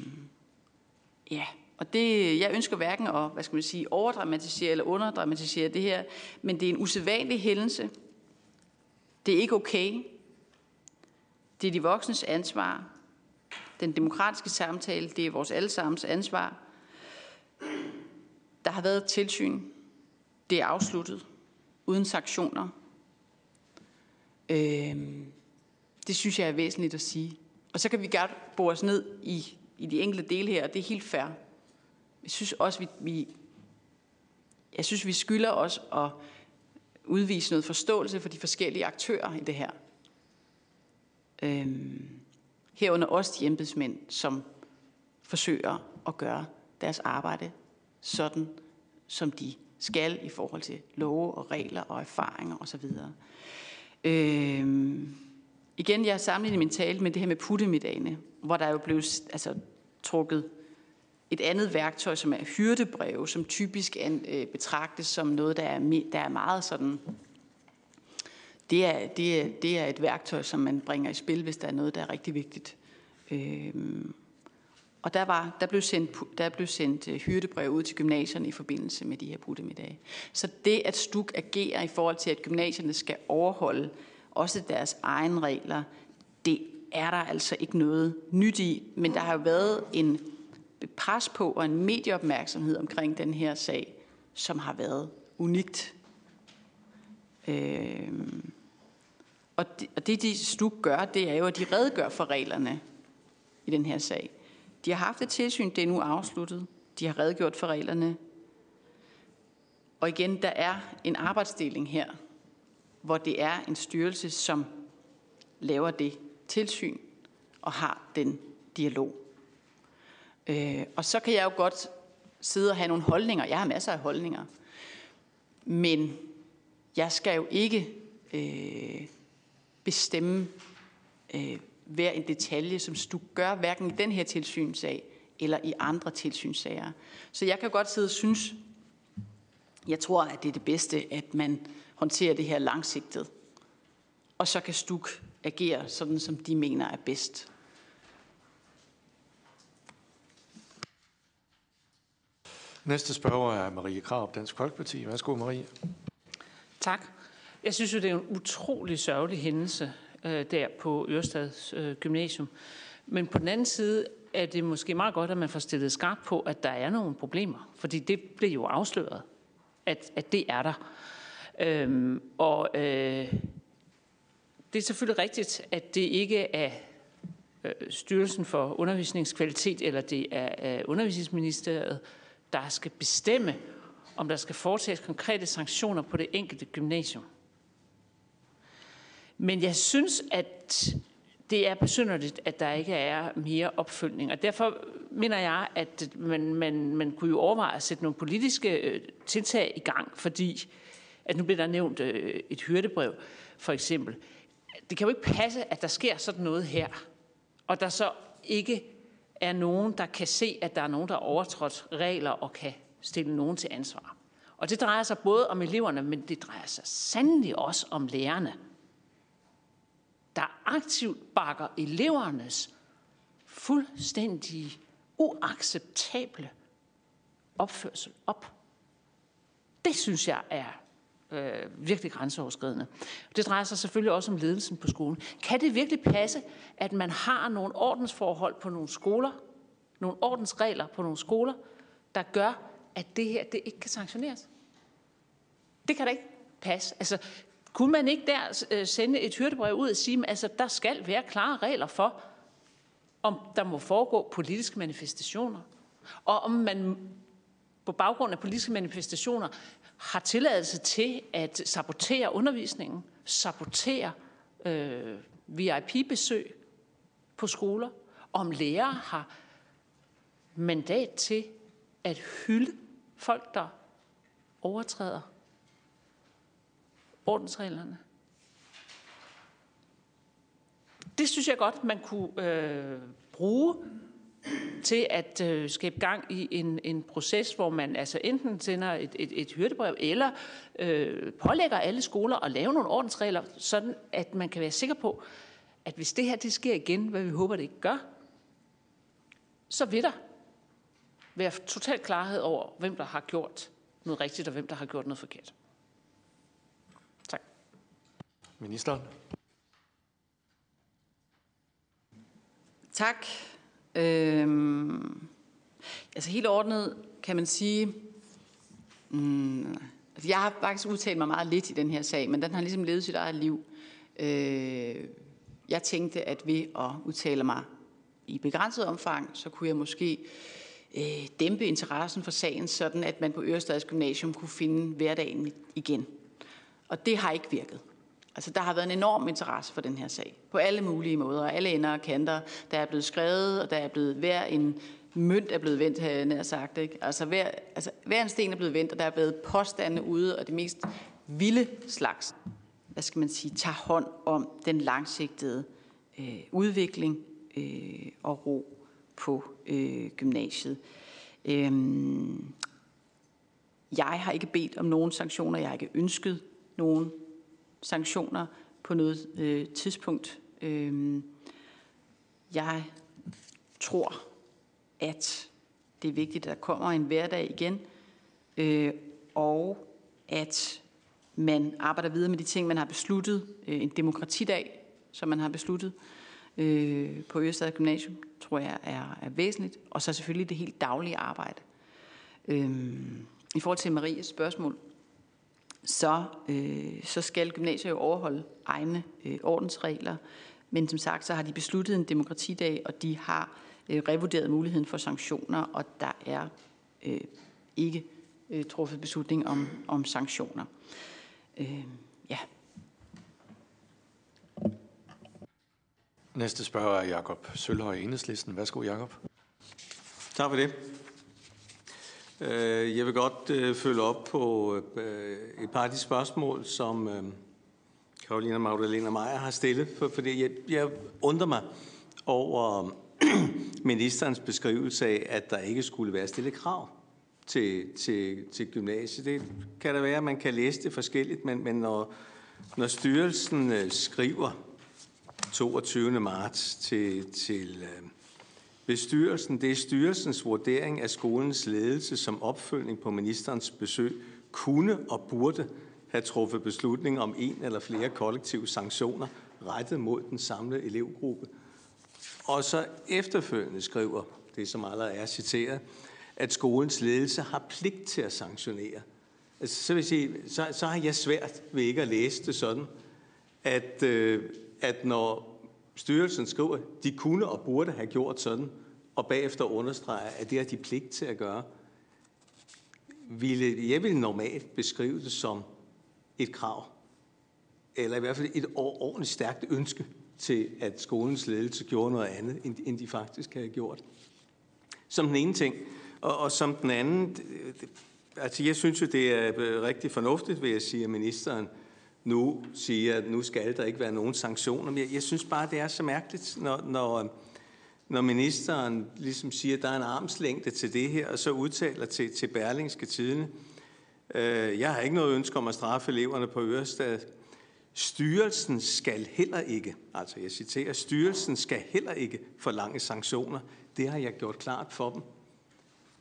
ja, og det, jeg ønsker hverken at hvad skal man sige, overdramatisere eller underdramatisere det her, men det er en usædvanlig hændelse. Det er ikke okay. Det er de voksnes ansvar. Den demokratiske samtale, det er vores allesammens ansvar. Der har været tilsyn. Det er afsluttet. Uden sanktioner. Øhm, det synes jeg er væsentligt at sige. Og så kan vi gerne bore os ned i, i de enkelte dele her, og det er helt fair. Jeg synes også, vi, vi, jeg synes, vi skylder os at udvise noget forståelse for de forskellige aktører i det her. Øhm, herunder også de embedsmænd, som forsøger at gøre deres arbejde sådan, som de skal i forhold til love og regler og erfaringer osv. Øhm, igen, jeg har sammenlignet min tale med det her med puttemiddagene, hvor der jo blev altså, trukket et andet værktøj, som er hyrdebreve, som typisk an, øh, betragtes som noget, der er, der er meget sådan... Det er, det, er, det er et værktøj, som man bringer i spil, hvis der er noget, der er rigtig vigtigt. Øhm, og der, var, der, blev sendt, der blev sendt øh, hyrdebrev ud til gymnasierne i forbindelse med de her puttemiddage. Så det, at STUK agerer i forhold til, at gymnasierne skal overholde også deres egne regler, det er der altså ikke noget nyt i. Men der har jo været en pres på og en medieopmærksomhed omkring den her sag, som har været unikt. Øh, og, det, og det, de STUK gør, det er jo, at de redegør for reglerne i den her sag. De har haft et tilsyn, det er nu afsluttet. De har redegjort for reglerne. Og igen, der er en arbejdsdeling her, hvor det er en styrelse, som laver det tilsyn og har den dialog. Øh, og så kan jeg jo godt sidde og have nogle holdninger. Jeg har masser af holdninger. Men jeg skal jo ikke øh, bestemme øh, hver en detalje, som du gør, hverken i den her tilsynssag eller i andre tilsynssager. Så jeg kan godt sidde og synes, jeg tror, at det er det bedste, at man håndterer det her langsigtet. Og så kan Stuk agere sådan, som de mener er bedst. Næste spørger er Marie Krab, Dansk Folkeparti. Værsgo, Marie. Tak. Jeg synes jo, det er en utrolig sørgelig hændelse øh, der på Ørestads øh, Gymnasium. Men på den anden side er det måske meget godt, at man får stillet skarpt på, at der er nogle problemer. Fordi det blev jo afsløret, at, at det er der. Øhm, og øh, det er selvfølgelig rigtigt, at det ikke er øh, Styrelsen for Undervisningskvalitet, eller det er øh, Undervisningsministeriet, der skal bestemme, om der skal foretages konkrete sanktioner på det enkelte gymnasium. Men jeg synes, at det er besynderligt, at der ikke er mere opfølgning. Og derfor mener jeg, at man, man, man kunne jo overveje at sætte nogle politiske øh, tiltag i gang, fordi at nu bliver der nævnt øh, et hyrdebrev, for eksempel. Det kan jo ikke passe, at der sker sådan noget her, og der så ikke er nogen, der kan se, at der er nogen, der har overtrådt regler og kan stille nogen til ansvar. Og det drejer sig både om eleverne, men det drejer sig sandelig også om lærerne der aktivt bakker elevernes fuldstændig uacceptable opførsel op. Det synes jeg er øh, virkelig grænseoverskridende. Det drejer sig selvfølgelig også om ledelsen på skolen. Kan det virkelig passe, at man har nogle ordensforhold på nogle skoler, nogle ordensregler på nogle skoler, der gør, at det her det ikke kan sanktioneres? Det kan da ikke passe. Altså, kunne man ikke der øh, sende et hyrdebrev ud og sige, at altså, der skal være klare regler for, om der må foregå politiske manifestationer, og om man på baggrund af politiske manifestationer har tilladelse til at sabotere undervisningen, sabotere øh, VIP-besøg på skoler, om lærere har mandat til at hylde folk, der overtræder ordensreglerne. Det synes jeg godt, man kunne øh, bruge til at øh, skabe gang i en, en proces, hvor man altså enten sender et, et, et hyrdebrev, eller øh, pålægger alle skoler at lave nogle ordensregler, sådan at man kan være sikker på, at hvis det her det sker igen, hvad vi håber det ikke gør, så vil der være total klarhed over, hvem der har gjort noget rigtigt, og hvem der har gjort noget forkert. Ministeren. Tak. Øhm, altså helt ordnet kan man sige, mm, altså jeg har faktisk udtalt mig meget lidt i den her sag, men den har ligesom levet sit eget liv. Øh, jeg tænkte, at ved at udtale mig i begrænset omfang, så kunne jeg måske øh, dæmpe interessen for sagen, sådan at man på Ørestads Gymnasium kunne finde hverdagen igen. Og det har ikke virket. Altså, der har været en enorm interesse for den her sag, på alle mulige måder, alle ender og kanter. Der er blevet skrevet, og der er blevet hver en mønt er blevet vendt, har jeg sagt. Ikke? Altså, hver, altså, hver en sten er blevet vendt, og der er blevet påstande ude, og det mest vilde slags, hvad skal man sige, tager hånd om den langsigtede øh, udvikling øh, og ro på øh, gymnasiet. Øhm, jeg har ikke bedt om nogen sanktioner, jeg har ikke ønsket nogen sanktioner på noget øh, tidspunkt. Øh, jeg tror, at det er vigtigt, at der kommer en hverdag igen, øh, og at man arbejder videre med de ting, man har besluttet. Øh, en demokratidag, som man har besluttet øh, på Ørestad Gymnasium, tror jeg er, er væsentligt. Og så selvfølgelig det helt daglige arbejde. Øh, I forhold til Maries spørgsmål, så, øh, så skal gymnasiet jo overholde egne øh, ordensregler. Men som sagt, så har de besluttet en demokratidag, og de har øh, revurderet muligheden for sanktioner, og der er øh, ikke øh, truffet beslutning om, om sanktioner. Øh, ja. Næste spørger er Jakob Sølhøj, Enhedslisten. Værsgo, Jakob. Tak for det. Øh, jeg vil godt øh, følge op på øh, et par af de spørgsmål, som Karolina Magdalena Meyer har stillet, fordi jeg, jeg undrer mig over (clears throat) ministerens beskrivelse af, at der ikke skulle være stillet krav til, til, til gymnasiet. Det kan da være, at man kan læse det forskelligt, men, men når, når styrelsen skriver 22. marts til, til Bestyrelsen, det er styrelsens vurdering af skolens ledelse som opfølgning på ministerens besøg, kunne og burde have truffet beslutning om en eller flere kollektive sanktioner rettet mod den samlede elevgruppe. Og så efterfølgende skriver, det som allerede er citeret, at skolens ledelse har pligt til at sanktionere. Altså, så, vil sige, så, så har jeg svært ved ikke at læse det sådan, at, øh, at når Styrelsen skriver, at de kunne og burde have gjort sådan, og bagefter understreger, at det har de pligt til at gøre. ville, jeg ville normalt beskrive det som et krav, eller i hvert fald et ordentligt stærkt ønske til, at skolens ledelse gjorde noget andet, end de faktisk havde gjort. Som den ene ting. Og, og som den anden, altså jeg synes jo, det er øh, rigtig fornuftigt, vil jeg sige, at ministeren nu siger, at nu skal der ikke være nogen sanktioner. Men jeg, jeg synes bare, det er så mærkeligt, når, når, når ministeren ligesom siger, at der er en armslængde til det her, og så udtaler til, til Berlingske Tidene, øh, jeg har ikke noget ønske om at straffe eleverne på Ørestad. Styrelsen skal heller ikke, altså jeg citerer, styrelsen skal heller ikke forlange sanktioner. Det har jeg gjort klart for dem.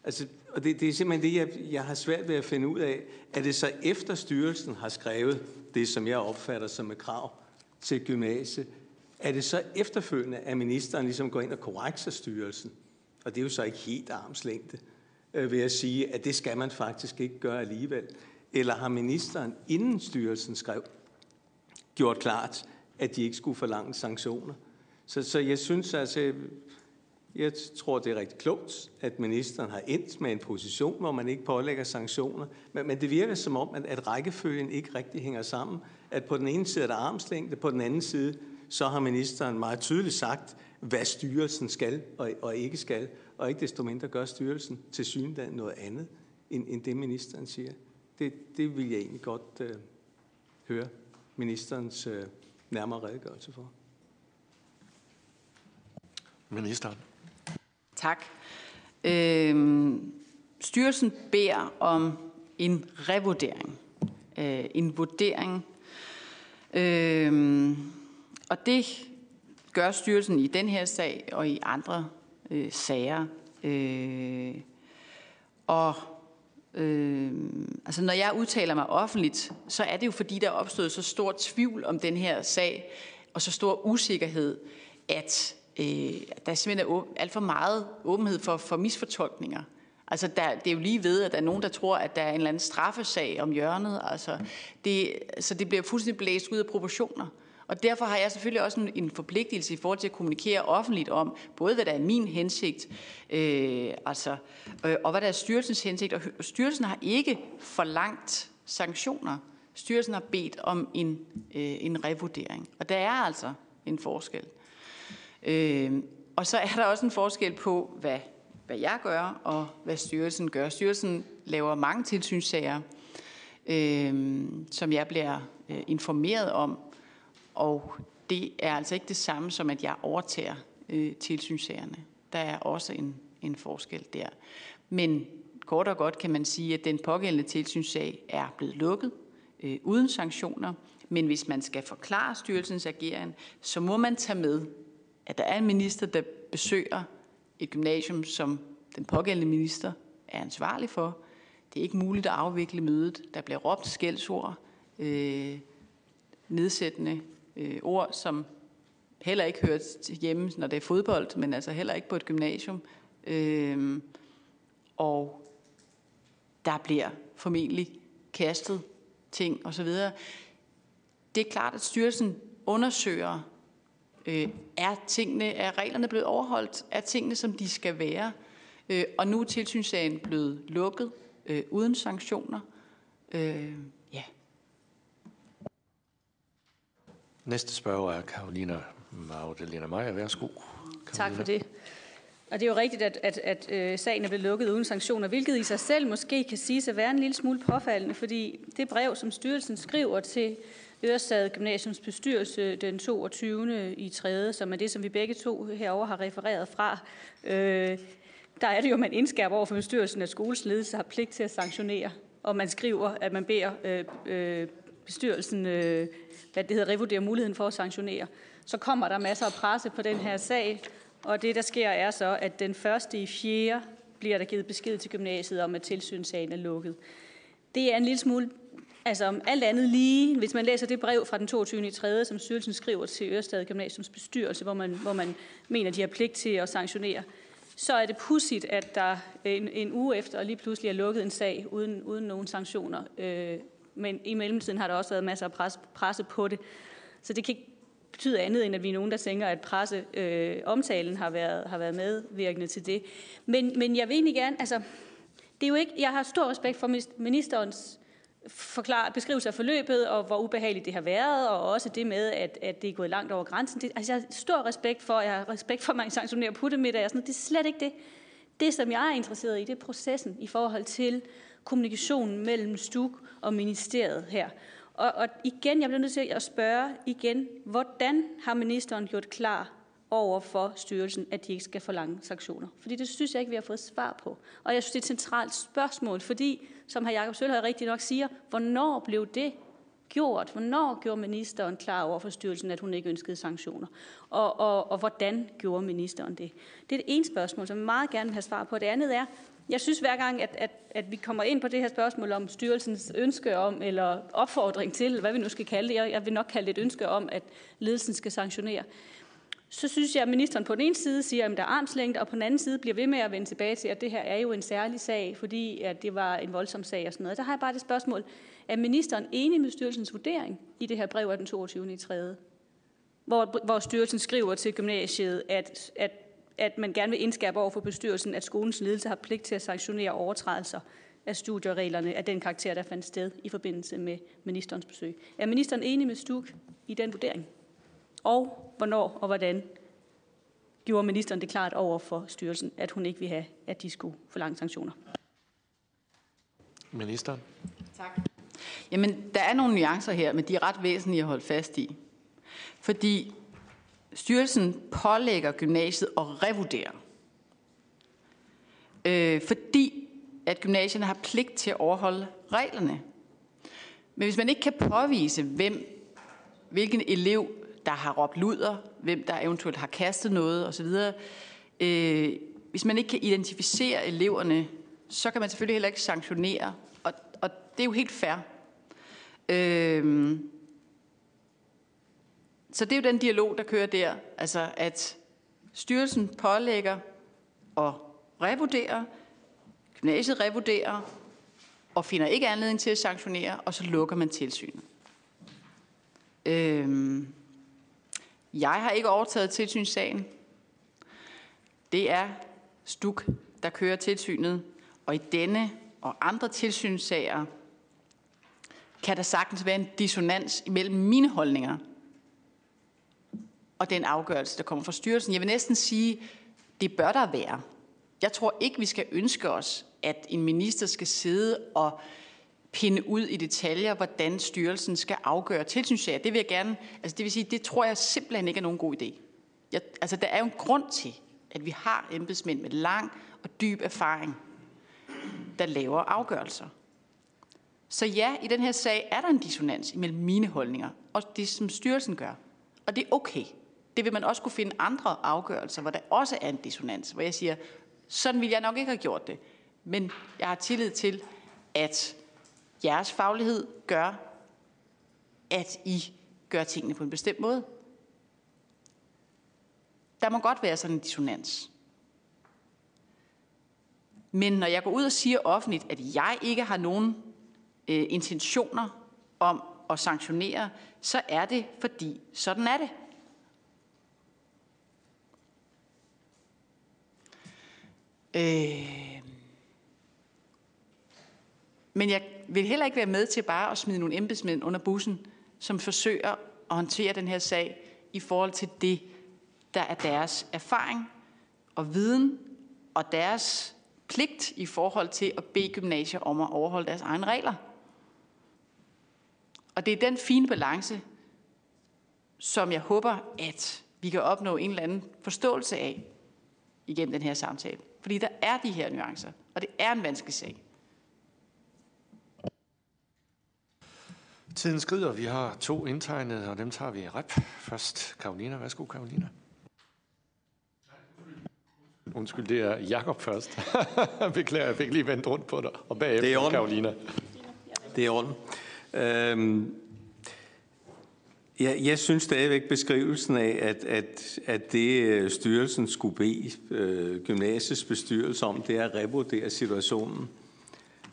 Altså, og det, det er simpelthen det, jeg, jeg har svært ved at finde ud af. Er det så efter styrelsen har skrevet det, som jeg opfatter som et krav til gymnasiet, er det så efterfølgende, at ministeren ligesom går ind og korrekser styrelsen? Og det er jo så ikke helt armslængde, øh, ved at sige, at det skal man faktisk ikke gøre alligevel. Eller har ministeren, inden styrelsen skrev, gjort klart, at de ikke skulle forlange sanktioner? Så, så jeg synes altså, jeg tror, det er rigtig klogt, at ministeren har endt med en position, hvor man ikke pålægger sanktioner. Men, men det virker som om, at, at rækkefølgen ikke rigtig hænger sammen. At på den ene side er der armslængde, på den anden side, så har ministeren meget tydeligt sagt, hvad styrelsen skal og, og ikke skal. Og ikke desto mindre gør styrelsen til synligheden noget andet, end, end det ministeren siger. Det, det vil jeg egentlig godt øh, høre ministerens øh, nærmere redegørelse for. Ministeren. Tak. Øhm, styrelsen beder om en revurdering. Øh, en vurdering. Øhm, og det gør styrelsen i den her sag og i andre øh, sager. Øh, og øh, altså når jeg udtaler mig offentligt, så er det jo fordi, der er opstået så stor tvivl om den her sag, og så stor usikkerhed, at øh, der simpelthen er alt for meget åbenhed for, for misfortolkninger. Altså, der, det er jo lige ved, at der er nogen, der tror, at der er en eller anden straffesag om hjørnet. Altså, det, så det bliver fuldstændig blæst ud af proportioner. Og derfor har jeg selvfølgelig også en, en forpligtelse i forhold til at kommunikere offentligt om, både hvad der er min hensigt, øh, altså, øh, og hvad der er styrelsens hensigt. Og styrelsen har ikke forlangt sanktioner. Styrelsen har bedt om en, øh, en revurdering. Og der er altså en forskel. Øh, og så er der også en forskel på, hvad, hvad jeg gør, og hvad styrelsen gør. Styrelsen laver mange tilsynssager, øh, som jeg bliver øh, informeret om, og det er altså ikke det samme som, at jeg overtager øh, tilsynssagerne. Der er også en, en forskel der. Men kort og godt kan man sige, at den pågældende tilsynssag er blevet lukket øh, uden sanktioner. Men hvis man skal forklare styrelsens ageren, så må man tage med, at der er en minister, der besøger et gymnasium, som den pågældende minister er ansvarlig for. Det er ikke muligt at afvikle mødet. Der bliver råbt skældsord, øh, nedsættende øh, ord, som heller ikke hører hjemme, når det er fodbold, men altså heller ikke på et gymnasium. Øh, og der bliver formentlig kastet ting osv. Det er klart, at styrelsen undersøger Øh, er, tingene, er reglerne blevet overholdt? Er tingene, som de skal være? Øh, og nu er tilsynssagen blevet lukket øh, uden sanktioner. Øh, ja. Næste spørger er Karolina Magdalena Meyer. Værsgo. Karolina. Tak for det. Og det er jo rigtigt, at, at, at øh, sagen er blevet lukket uden sanktioner, hvilket i sig selv måske kan sige at være en lille smule påfaldende, fordi det brev, som styrelsen skriver til Ørestad Gymnasiums bestyrelse den 22. i 3., som er det, som vi begge to herover har refereret fra. Øh, der er det jo, at man indskærper over for bestyrelsen, at skolens ledelse har pligt til at sanktionere, og man skriver, at man beder øh, øh, bestyrelsen, øh, hvad det hedder, revurdere muligheden for at sanktionere. Så kommer der masser af presse på den her sag, og det, der sker, er så, at den første i fjerde bliver der givet besked til gymnasiet om, at tilsynssagen er lukket. Det er en lille smule Altså om alt andet lige, hvis man læser det brev fra den 22. i 3., som styrelsen skriver til Ørestad Gymnasiums bestyrelse, hvor man, hvor man mener, de har pligt til at sanktionere, så er det pudsigt, at der øh, en, en uge efter lige pludselig er lukket en sag uden, uden nogen sanktioner. Øh, men i mellemtiden har der også været masser af pres, presse på det. Så det kan ikke betyde andet, end at vi er nogen, der tænker, at presse øh, omtalen har været, har været medvirkende til det. Men, men jeg vil egentlig gerne, altså, det er jo ikke, jeg har stor respekt for ministerens forklare, beskrivelse af forløbet, og hvor ubehageligt det har været, og også det med, at, at det er gået langt over grænsen. Det, altså, jeg har stor respekt for, jeg har respekt for, at man sanktionerer puttemiddag, og sådan Det er slet ikke det. Det, som jeg er interesseret i, det er processen i forhold til kommunikationen mellem STUK og ministeriet her. Og, og igen, jeg bliver nødt til at spørge igen, hvordan har ministeren gjort klar over for styrelsen, at de ikke skal forlange sanktioner? Fordi det synes jeg ikke, vi har fået svar på. Og jeg synes, det er et centralt spørgsmål, fordi, som hr. Jakob Sølhøj rigtig nok siger, hvornår blev det gjort? Hvornår gjorde ministeren klar over for styrelsen, at hun ikke ønskede sanktioner? Og, og, og hvordan gjorde ministeren det? Det er det ene spørgsmål, som jeg meget gerne vil have svar på. Det andet er, jeg synes hver gang, at, at, at vi kommer ind på det her spørgsmål om styrelsens ønske om, eller opfordring til, hvad vi nu skal kalde det, jeg, jeg vil nok kalde det et ønske om, at ledelsen skal sanktionere, så synes jeg, at ministeren på den ene side siger, at der er armslængde, og på den anden side bliver ved med at vende tilbage til, at det her er jo en særlig sag, fordi at det var en voldsom sag og sådan noget. Der har jeg bare det spørgsmål, er ministeren enig med styrelsens vurdering i det her brev af den 22. i 3. Hvor, hvor styrelsen skriver til gymnasiet, at, at, at man gerne vil indskærpe over for bestyrelsen, at skolens ledelse har pligt til at sanktionere overtrædelser af studiereglerne af den karakter, der fandt sted i forbindelse med ministerens besøg. Er ministeren enig med Stuk i den vurdering? Og hvornår og hvordan gjorde ministeren det klart over for styrelsen, at hun ikke vil have, at de skulle forlange sanktioner? Ministeren. Tak. Jamen, der er nogle nuancer her, men de er ret væsentlige at holde fast i. Fordi styrelsen pålægger gymnasiet at revurdere. Øh, fordi at gymnasierne har pligt til at overholde reglerne. Men hvis man ikke kan påvise, hvem, hvilken elev, der har råbt luder, hvem der eventuelt har kastet noget osv., øh, hvis man ikke kan identificere eleverne, så kan man selvfølgelig heller ikke sanktionere. Og, og det er jo helt fair. Øh, så det er jo den dialog, der kører der. Altså at styrelsen pålægger og revurdere, gymnasiet revurderer, og finder ikke anledning til at sanktionere, og så lukker man tilsynet. Øhm, jeg har ikke overtaget tilsynssagen. Det er Stuk, der kører tilsynet, og i denne og andre tilsynssager kan der sagtens være en dissonans imellem mine holdninger og den afgørelse, der kommer fra styrelsen. Jeg vil næsten sige, det bør der være. Jeg tror ikke, vi skal ønske os, at en minister skal sidde og pinde ud i detaljer, hvordan styrelsen skal afgøre tilsynssager. Det vil jeg gerne, altså det vil sige, det tror jeg simpelthen ikke er nogen god idé. Jeg, altså der er jo en grund til, at vi har embedsmænd med lang og dyb erfaring, der laver afgørelser. Så ja, i den her sag er der en dissonans imellem mine holdninger og det, som styrelsen gør. Og det er okay. Det vil man også kunne finde andre afgørelser, hvor der også er en dissonans, hvor jeg siger, sådan vil jeg nok ikke have gjort det. Men jeg har tillid til, at jeres faglighed gør, at I gør tingene på en bestemt måde. Der må godt være sådan en dissonans. Men når jeg går ud og siger offentligt, at jeg ikke har nogen øh, intentioner om at sanktionere, så er det, fordi sådan er det. Øh, men jeg vil heller ikke være med til bare at smide nogle embedsmænd under bussen, som forsøger at håndtere den her sag i forhold til det, der er deres erfaring og viden og deres pligt i forhold til at bede gymnasier om at overholde deres egne regler. Og det er den fine balance, som jeg håber, at vi kan opnå en eller anden forståelse af igennem den her samtale. Fordi der er de her nuancer, og det er en vanskelig sag. Tiden skrider. Vi har to indtegnede, og dem tager vi i rep. Først Karolina. Værsgo, Karolina. Undskyld, det er Jakob først. (laughs) Beklager, jeg fik lige vendt rundt på dig. Og bagefter det er Karolina. Det er orden. Øhm, jeg, jeg synes stadigvæk beskrivelsen af, at, at, at det øh, styrelsen skulle bede øh, gymnasiets bestyrelse om, det er at revurdere situationen.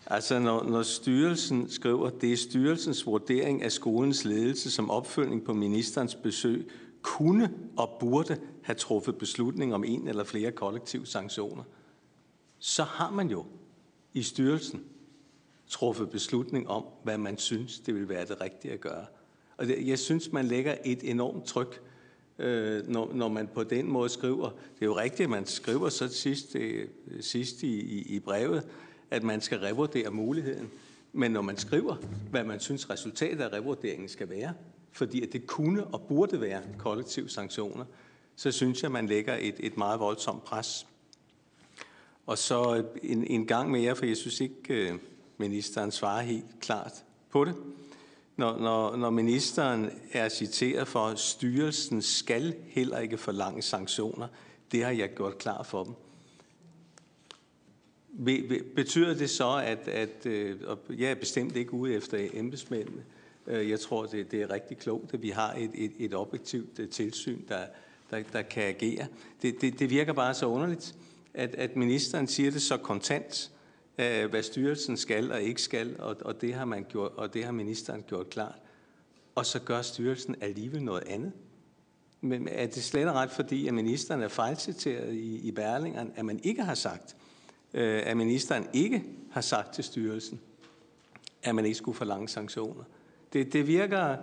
Altså når, når styrelsen skriver, det er styrelsens vurdering af skolens ledelse som opfølgning på ministerens besøg, kunne og burde have truffet beslutning om en eller flere kollektive sanktioner, så har man jo i styrelsen truffet beslutning om, hvad man synes, det vil være det rigtige at gøre. Og det, jeg synes, man lægger et enormt tryk, øh, når, når man på den måde skriver. Det er jo rigtigt, at man skriver så sidst, øh, sidst i, i, i brevet, at man skal revurdere muligheden. Men når man skriver, hvad man synes resultatet af revurderingen skal være, fordi at det kunne og burde være kollektive sanktioner, så synes jeg, man lægger et, et meget voldsomt pres. Og så en, en gang mere, for jeg synes ikke, øh, ministeren svarer helt klart på det. Når, når, når ministeren er citeret for, at styrelsen skal heller ikke forlange sanktioner, det har jeg gjort klar for dem. Betyder det så, at, at øh, og jeg er bestemt ikke ude efter embedsmændene? Øh, jeg tror, det, det er rigtig klogt, at vi har et, et, et objektivt øh, tilsyn, der, der, der kan agere. Det, det, det virker bare så underligt, at, at ministeren siger det så kontant, hvad styrelsen skal og ikke skal, og, og, det har man gjort, og det har ministeren gjort klart. Og så gør styrelsen alligevel noget andet. Men er det slet og ret, fordi at ministeren er fejlciteret i, i Berlingeren, at man ikke har sagt, øh, at ministeren ikke har sagt til styrelsen, at man ikke skulle forlange sanktioner. Det, det, virker,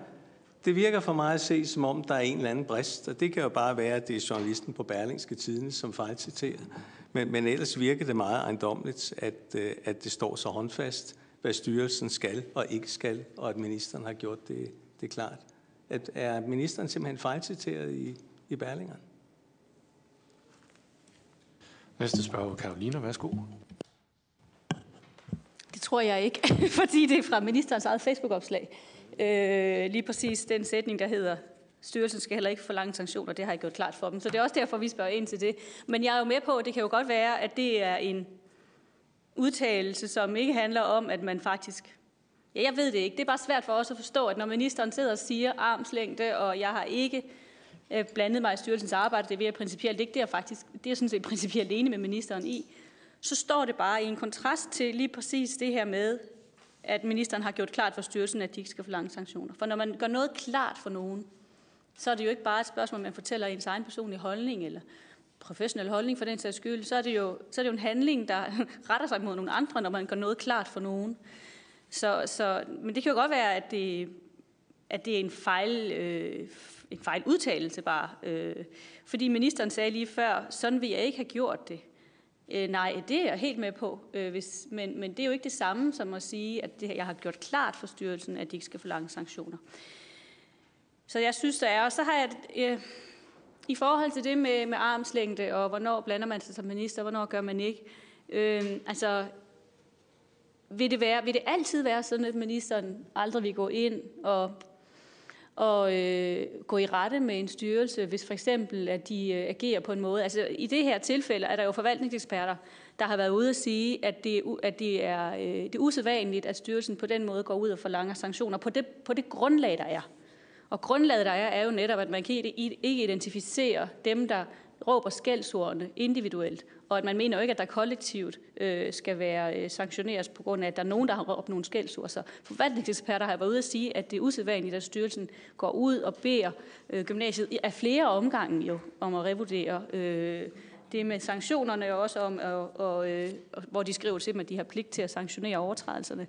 det virker for mig at se, som om der er en eller anden brist, og det kan jo bare være, at det er journalisten på Berlingske Tidene, som fejlciterer. Men, men ellers virker det meget ejendomligt, at, øh, at det står så håndfast, hvad styrelsen skal og ikke skal, og at ministeren har gjort det, det klart. At, er ministeren simpelthen fejlciteret i, i Berlingeren? Næste spørger, Karolina, værsgo. Det tror jeg ikke, (laughs) fordi det er fra ministerens eget Facebook-opslag. Øh, lige præcis den sætning, der hedder, styrelsen skal heller ikke forlange sanktioner, det har jeg gjort klart for dem. Så det er også derfor, vi spørger ind til det. Men jeg er jo med på, at det kan jo godt være, at det er en udtalelse, som ikke handler om, at man faktisk... Ja, jeg ved det ikke. Det er bare svært for os at forstå, at når ministeren sidder og siger armslængde, og jeg har ikke Øh, blandet mig i styrelsens arbejde, det vil jeg principielt ikke, det er faktisk, det er sådan set principielt enig med ministeren i, så står det bare i en kontrast til lige præcis det her med, at ministeren har gjort klart for styrelsen, at de ikke skal forlange sanktioner. For når man gør noget klart for nogen, så er det jo ikke bare et spørgsmål, man fortæller ens egen personlige holdning, eller professionel holdning for den sags skyld, så er det jo, så er det jo en handling, der (laughs) retter sig mod nogle andre, når man gør noget klart for nogen. Så, så, men det kan jo godt være, at det, at det er en fejl, øh, en fejl udtalelse bare. Øh, fordi ministeren sagde lige før, sådan vil jeg ikke have gjort det. Øh, nej, det er jeg helt med på, øh, hvis, men, men det er jo ikke det samme som at sige, at det, jeg har gjort klart for styrelsen, at de ikke skal forlange sanktioner. Så jeg synes, der er. Og så har jeg, øh, i forhold til det med, med armslængde, og hvornår blander man sig som minister, hvornår gør man ikke, øh, altså, vil det, være, vil det altid være sådan, at ministeren aldrig vil gå ind og og øh, gå i rette med en styrelse, hvis for eksempel, at de øh, agerer på en måde. Altså i det her tilfælde er der jo forvaltningseksperter, der har været ude at sige, at det, at det, er, øh, det er usædvanligt, at styrelsen på den måde går ud og forlanger sanktioner på det, på det grundlag, der er. Og grundlaget, der er, er jo netop, at man kan ikke identificere dem, der råber skældsordene individuelt, og at man mener jo ikke, at der kollektivt øh, skal være øh, sanktioneres på grund af, at der er nogen, der har råbt nogle skældsord. Så forvaltningseksperter har været ude at sige, at det er usædvanligt, at styrelsen går ud og beder øh, gymnasiet af flere omgange jo om at revurdere øh, det med sanktionerne, og også om, og, og, øh, hvor de skriver til dem, at de har pligt til at sanktionere overtrædelserne.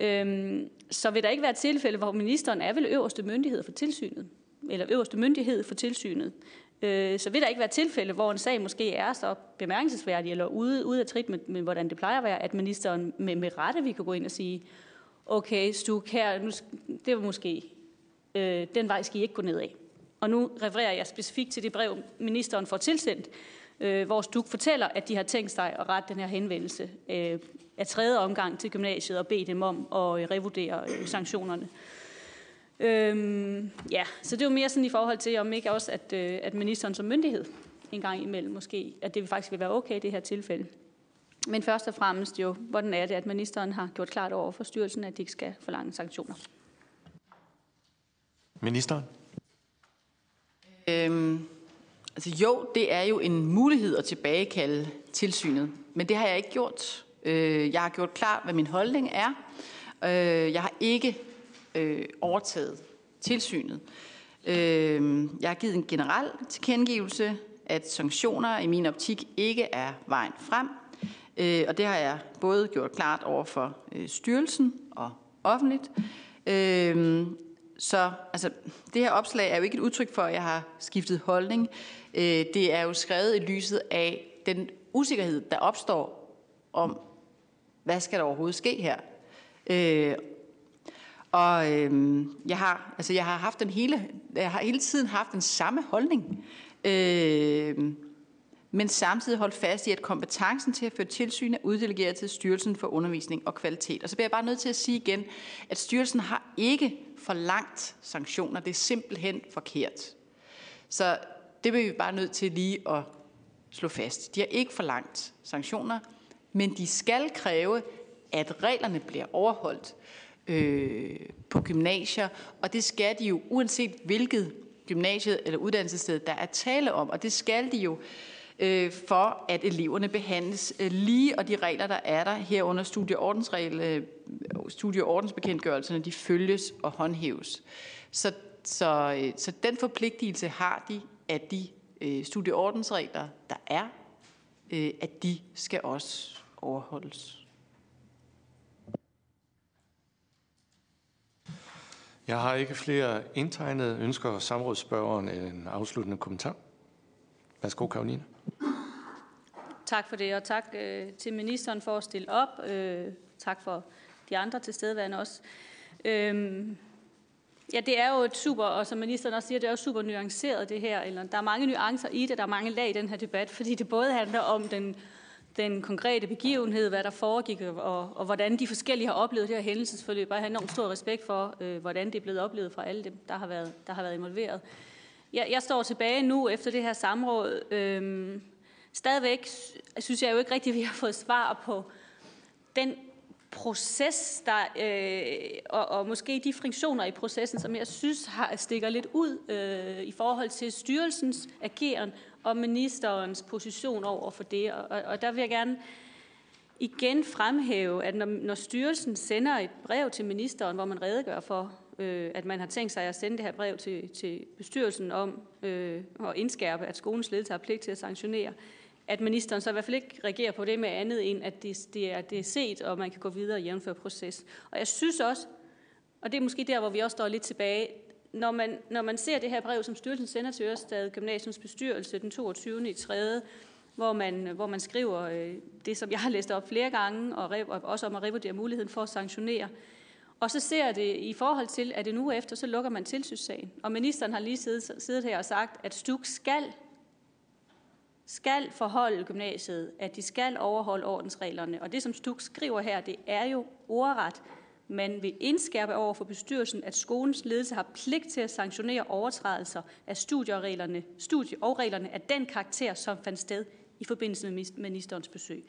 Øhm, så vil der ikke være tilfælde, hvor ministeren er vel øverste myndighed for tilsynet, eller øverste myndighed for tilsynet. Øh, så vil der ikke være tilfælde, hvor en sag måske er så bemærkelsesværdig eller ude, ude af trit med, med, hvordan det plejer at være, at ministeren med, med rette vi kan gå ind og sige, okay, Stuk, her, nu, det var måske, øh, den vej skal I ikke gå ned af. Og nu refererer jeg specifikt til det brev, ministeren får tilsendt, øh, hvor Stuk fortæller, at de har tænkt sig at rette den her henvendelse øh, af tredje omgang til gymnasiet og bede dem om at øh, revurdere øh, sanktionerne. Øhm, ja, så det er jo mere sådan i forhold til, om ikke også, at, øh, at ministeren som myndighed en gang imellem måske, at det faktisk vil være okay i det her tilfælde. Men først og fremmest jo, hvordan er det, at ministeren har gjort klart over for styrelsen, at de ikke skal forlange sanktioner? Ministeren? Øhm, altså jo, det er jo en mulighed at tilbagekalde tilsynet, men det har jeg ikke gjort. Øh, jeg har gjort klart, hvad min holdning er. Øh, jeg har ikke øh, overtaget tilsynet. Øh, jeg har givet en generel tilkendegivelse, at sanktioner i min optik ikke er vejen frem. Øh, og det har jeg både gjort klart over for øh, styrelsen og offentligt. Øh, så altså, det her opslag er jo ikke et udtryk for, at jeg har skiftet holdning. Øh, det er jo skrevet i lyset af den usikkerhed, der opstår om, hvad skal der overhovedet ske her. Øh, og øhm, jeg har, altså jeg har haft den hele, jeg har hele tiden haft den samme holdning. Øh, men samtidig holdt fast i, at kompetencen til at føre tilsyn er uddelegeret til Styrelsen for Undervisning og Kvalitet. Og så bliver jeg bare nødt til at sige igen, at styrelsen har ikke forlangt sanktioner. Det er simpelthen forkert. Så det bliver vi bare nødt til lige at slå fast. De har ikke forlangt sanktioner, men de skal kræve, at reglerne bliver overholdt øh, på gymnasier, og det skal de jo uanset hvilket gymnasiet eller uddannelsessted, der er tale om, og det skal de jo øh, for, at eleverne behandles øh, lige, og de regler, der er der herunder studieordensregel, øh, studieordensbekendtgørelserne, de følges og håndhæves. Så, så, øh, så den forpligtelse har de, at de øh, studieordensregler, der er, øh, at de skal også overholdes. Jeg har ikke flere indtegnede ønsker samrådsspørgeren en afsluttende kommentar. Værsgo, Karoline. Tak for det, og tak øh, til ministeren for at stille op. Øh, tak for de andre tilstedeværende også. Øh, ja, det er jo et super, og som ministeren også siger, det er jo super nuanceret det her. Eller, der er mange nuancer i det, der er mange lag i den her debat, fordi det både handler om den, den konkrete begivenhed, hvad der foregik, og, og hvordan de forskellige har oplevet det her hændelsesforløb. Jeg har enormt stor respekt for, øh, hvordan det er blevet oplevet fra alle dem, der har været, der har været involveret. Jeg, jeg står tilbage nu efter det her samråd. Øh, stadigvæk synes jeg jo ikke rigtigt, at vi har fået svar på den proces, der, øh, og, og måske de friktioner i processen, som jeg synes har, stikker lidt ud øh, i forhold til styrelsens ageren og ministerens position over for det. Og, og der vil jeg gerne igen fremhæve, at når, når styrelsen sender et brev til ministeren, hvor man redegør for, øh, at man har tænkt sig at sende det her brev til, til bestyrelsen om øh, at indskærpe, at skolens ledelse har pligt til at sanktionere, øh, at ministeren så i hvert fald ikke reagerer på det med andet end, at det, det, er, det er set, og man kan gå videre og jævnføre proces. Og jeg synes også, og det er måske der, hvor vi også står lidt tilbage, når man, når man ser det her brev, som styrelsen sender til Ørestad Gymnasiums bestyrelse den 22. i 3., hvor man, hvor man skriver øh, det, som jeg har læst op flere gange, og, rev, og også om at revurdere muligheden for at sanktionere. Og så ser det i forhold til, at det nu efter, så lukker man tilsynssagen. Og ministeren har lige siddet, siddet her og sagt, at STUK skal skal forholde gymnasiet, at de skal overholde ordensreglerne. Og det, som Stuk skriver her, det er jo ordret. Man vil indskærpe over for bestyrelsen, at skolens ledelse har pligt til at sanktionere overtrædelser af studiereglerne, studie- og reglerne af den karakter, som fandt sted i forbindelse med ministerens besøg.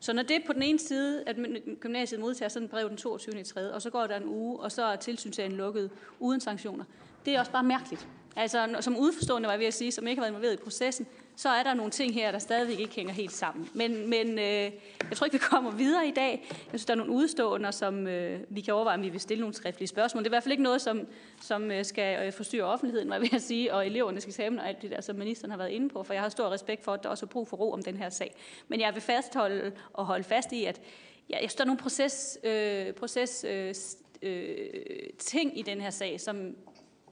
Så når det på den ene side, at gymnasiet modtager sådan et brev den 22. 3., og så går der en uge, og så er tilsynssagen lukket uden sanktioner, det er også bare mærkeligt. Altså, som udforstående var jeg ved at sige, som ikke har været involveret i processen, så er der nogle ting her, der stadigvæk ikke hænger helt sammen. Men, men øh, jeg tror ikke, vi kommer videre i dag. Jeg synes, der er nogle udstående, som øh, vi kan overveje, om vi vil stille nogle skriftlige spørgsmål. Det er i hvert fald ikke noget, som, som øh, skal øh, forstyrre offentligheden, (laughs) hvad vil jeg sige, og elevernes eksamen og alt det der, som ministeren har været inde på, for jeg har stor respekt for, at der også er brug for ro om den her sag. Men jeg vil fastholde og holde fast i, at ja, jeg synes, der er nogle proces, øh, proces øh, øh, ting i den her sag, som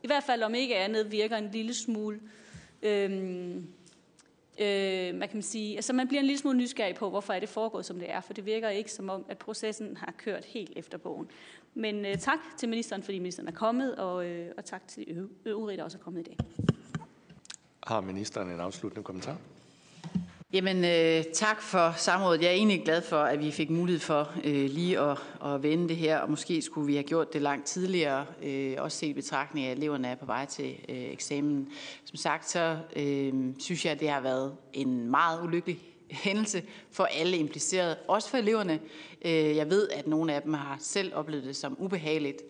i hvert fald om ikke andet virker en lille smule øh, øh, man kan sige, altså man bliver en lille smule nysgerrig på, hvorfor er det foregået, som det er, for det virker ikke som om, at processen har kørt helt efter bogen. Men øh, tak til ministeren, fordi ministeren er kommet, og, øh, og tak til øvrigt, der også er kommet i dag. Har ministeren en afsluttende kommentar? Jamen, øh, tak for samrådet. Jeg er egentlig glad for, at vi fik mulighed for øh, lige at, at vende det her, og måske skulle vi have gjort det langt tidligere, øh, også set betragtning af, at eleverne er på vej til øh, eksamen. Som sagt, så øh, synes jeg, at det har været en meget ulykkelig hændelse for alle implicerede, også for eleverne. Øh, jeg ved, at nogle af dem har selv oplevet det som ubehageligt.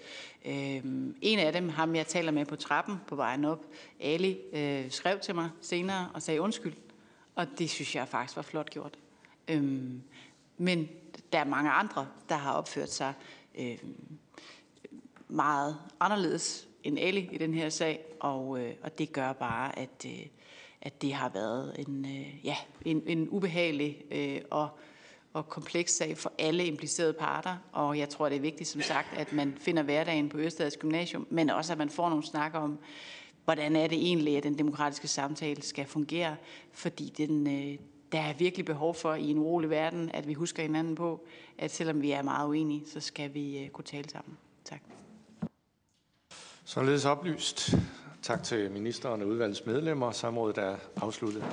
Øh, en af dem, ham jeg taler med på trappen på vejen op, Ali, øh, skrev til mig senere og sagde undskyld og det synes jeg faktisk var flot gjort. Øhm, men der er mange andre, der har opført sig øhm, meget anderledes end Ali i den her sag, og, øh, og det gør bare, at, øh, at det har været en, øh, ja, en, en ubehagelig øh, og, og kompleks sag for alle implicerede parter, og jeg tror, det er vigtigt, som sagt, at man finder hverdagen på Ørestads Gymnasium, men også, at man får nogle snakker om, hvordan er det egentlig, at den demokratiske samtale skal fungere, fordi den, øh, der er virkelig behov for i en urolig verden, at vi husker hinanden på, at selvom vi er meget uenige, så skal vi øh, kunne tale sammen. Tak. Således oplyst. Tak til ministeren og udvalgets medlemmer. Samrådet er afsluttet.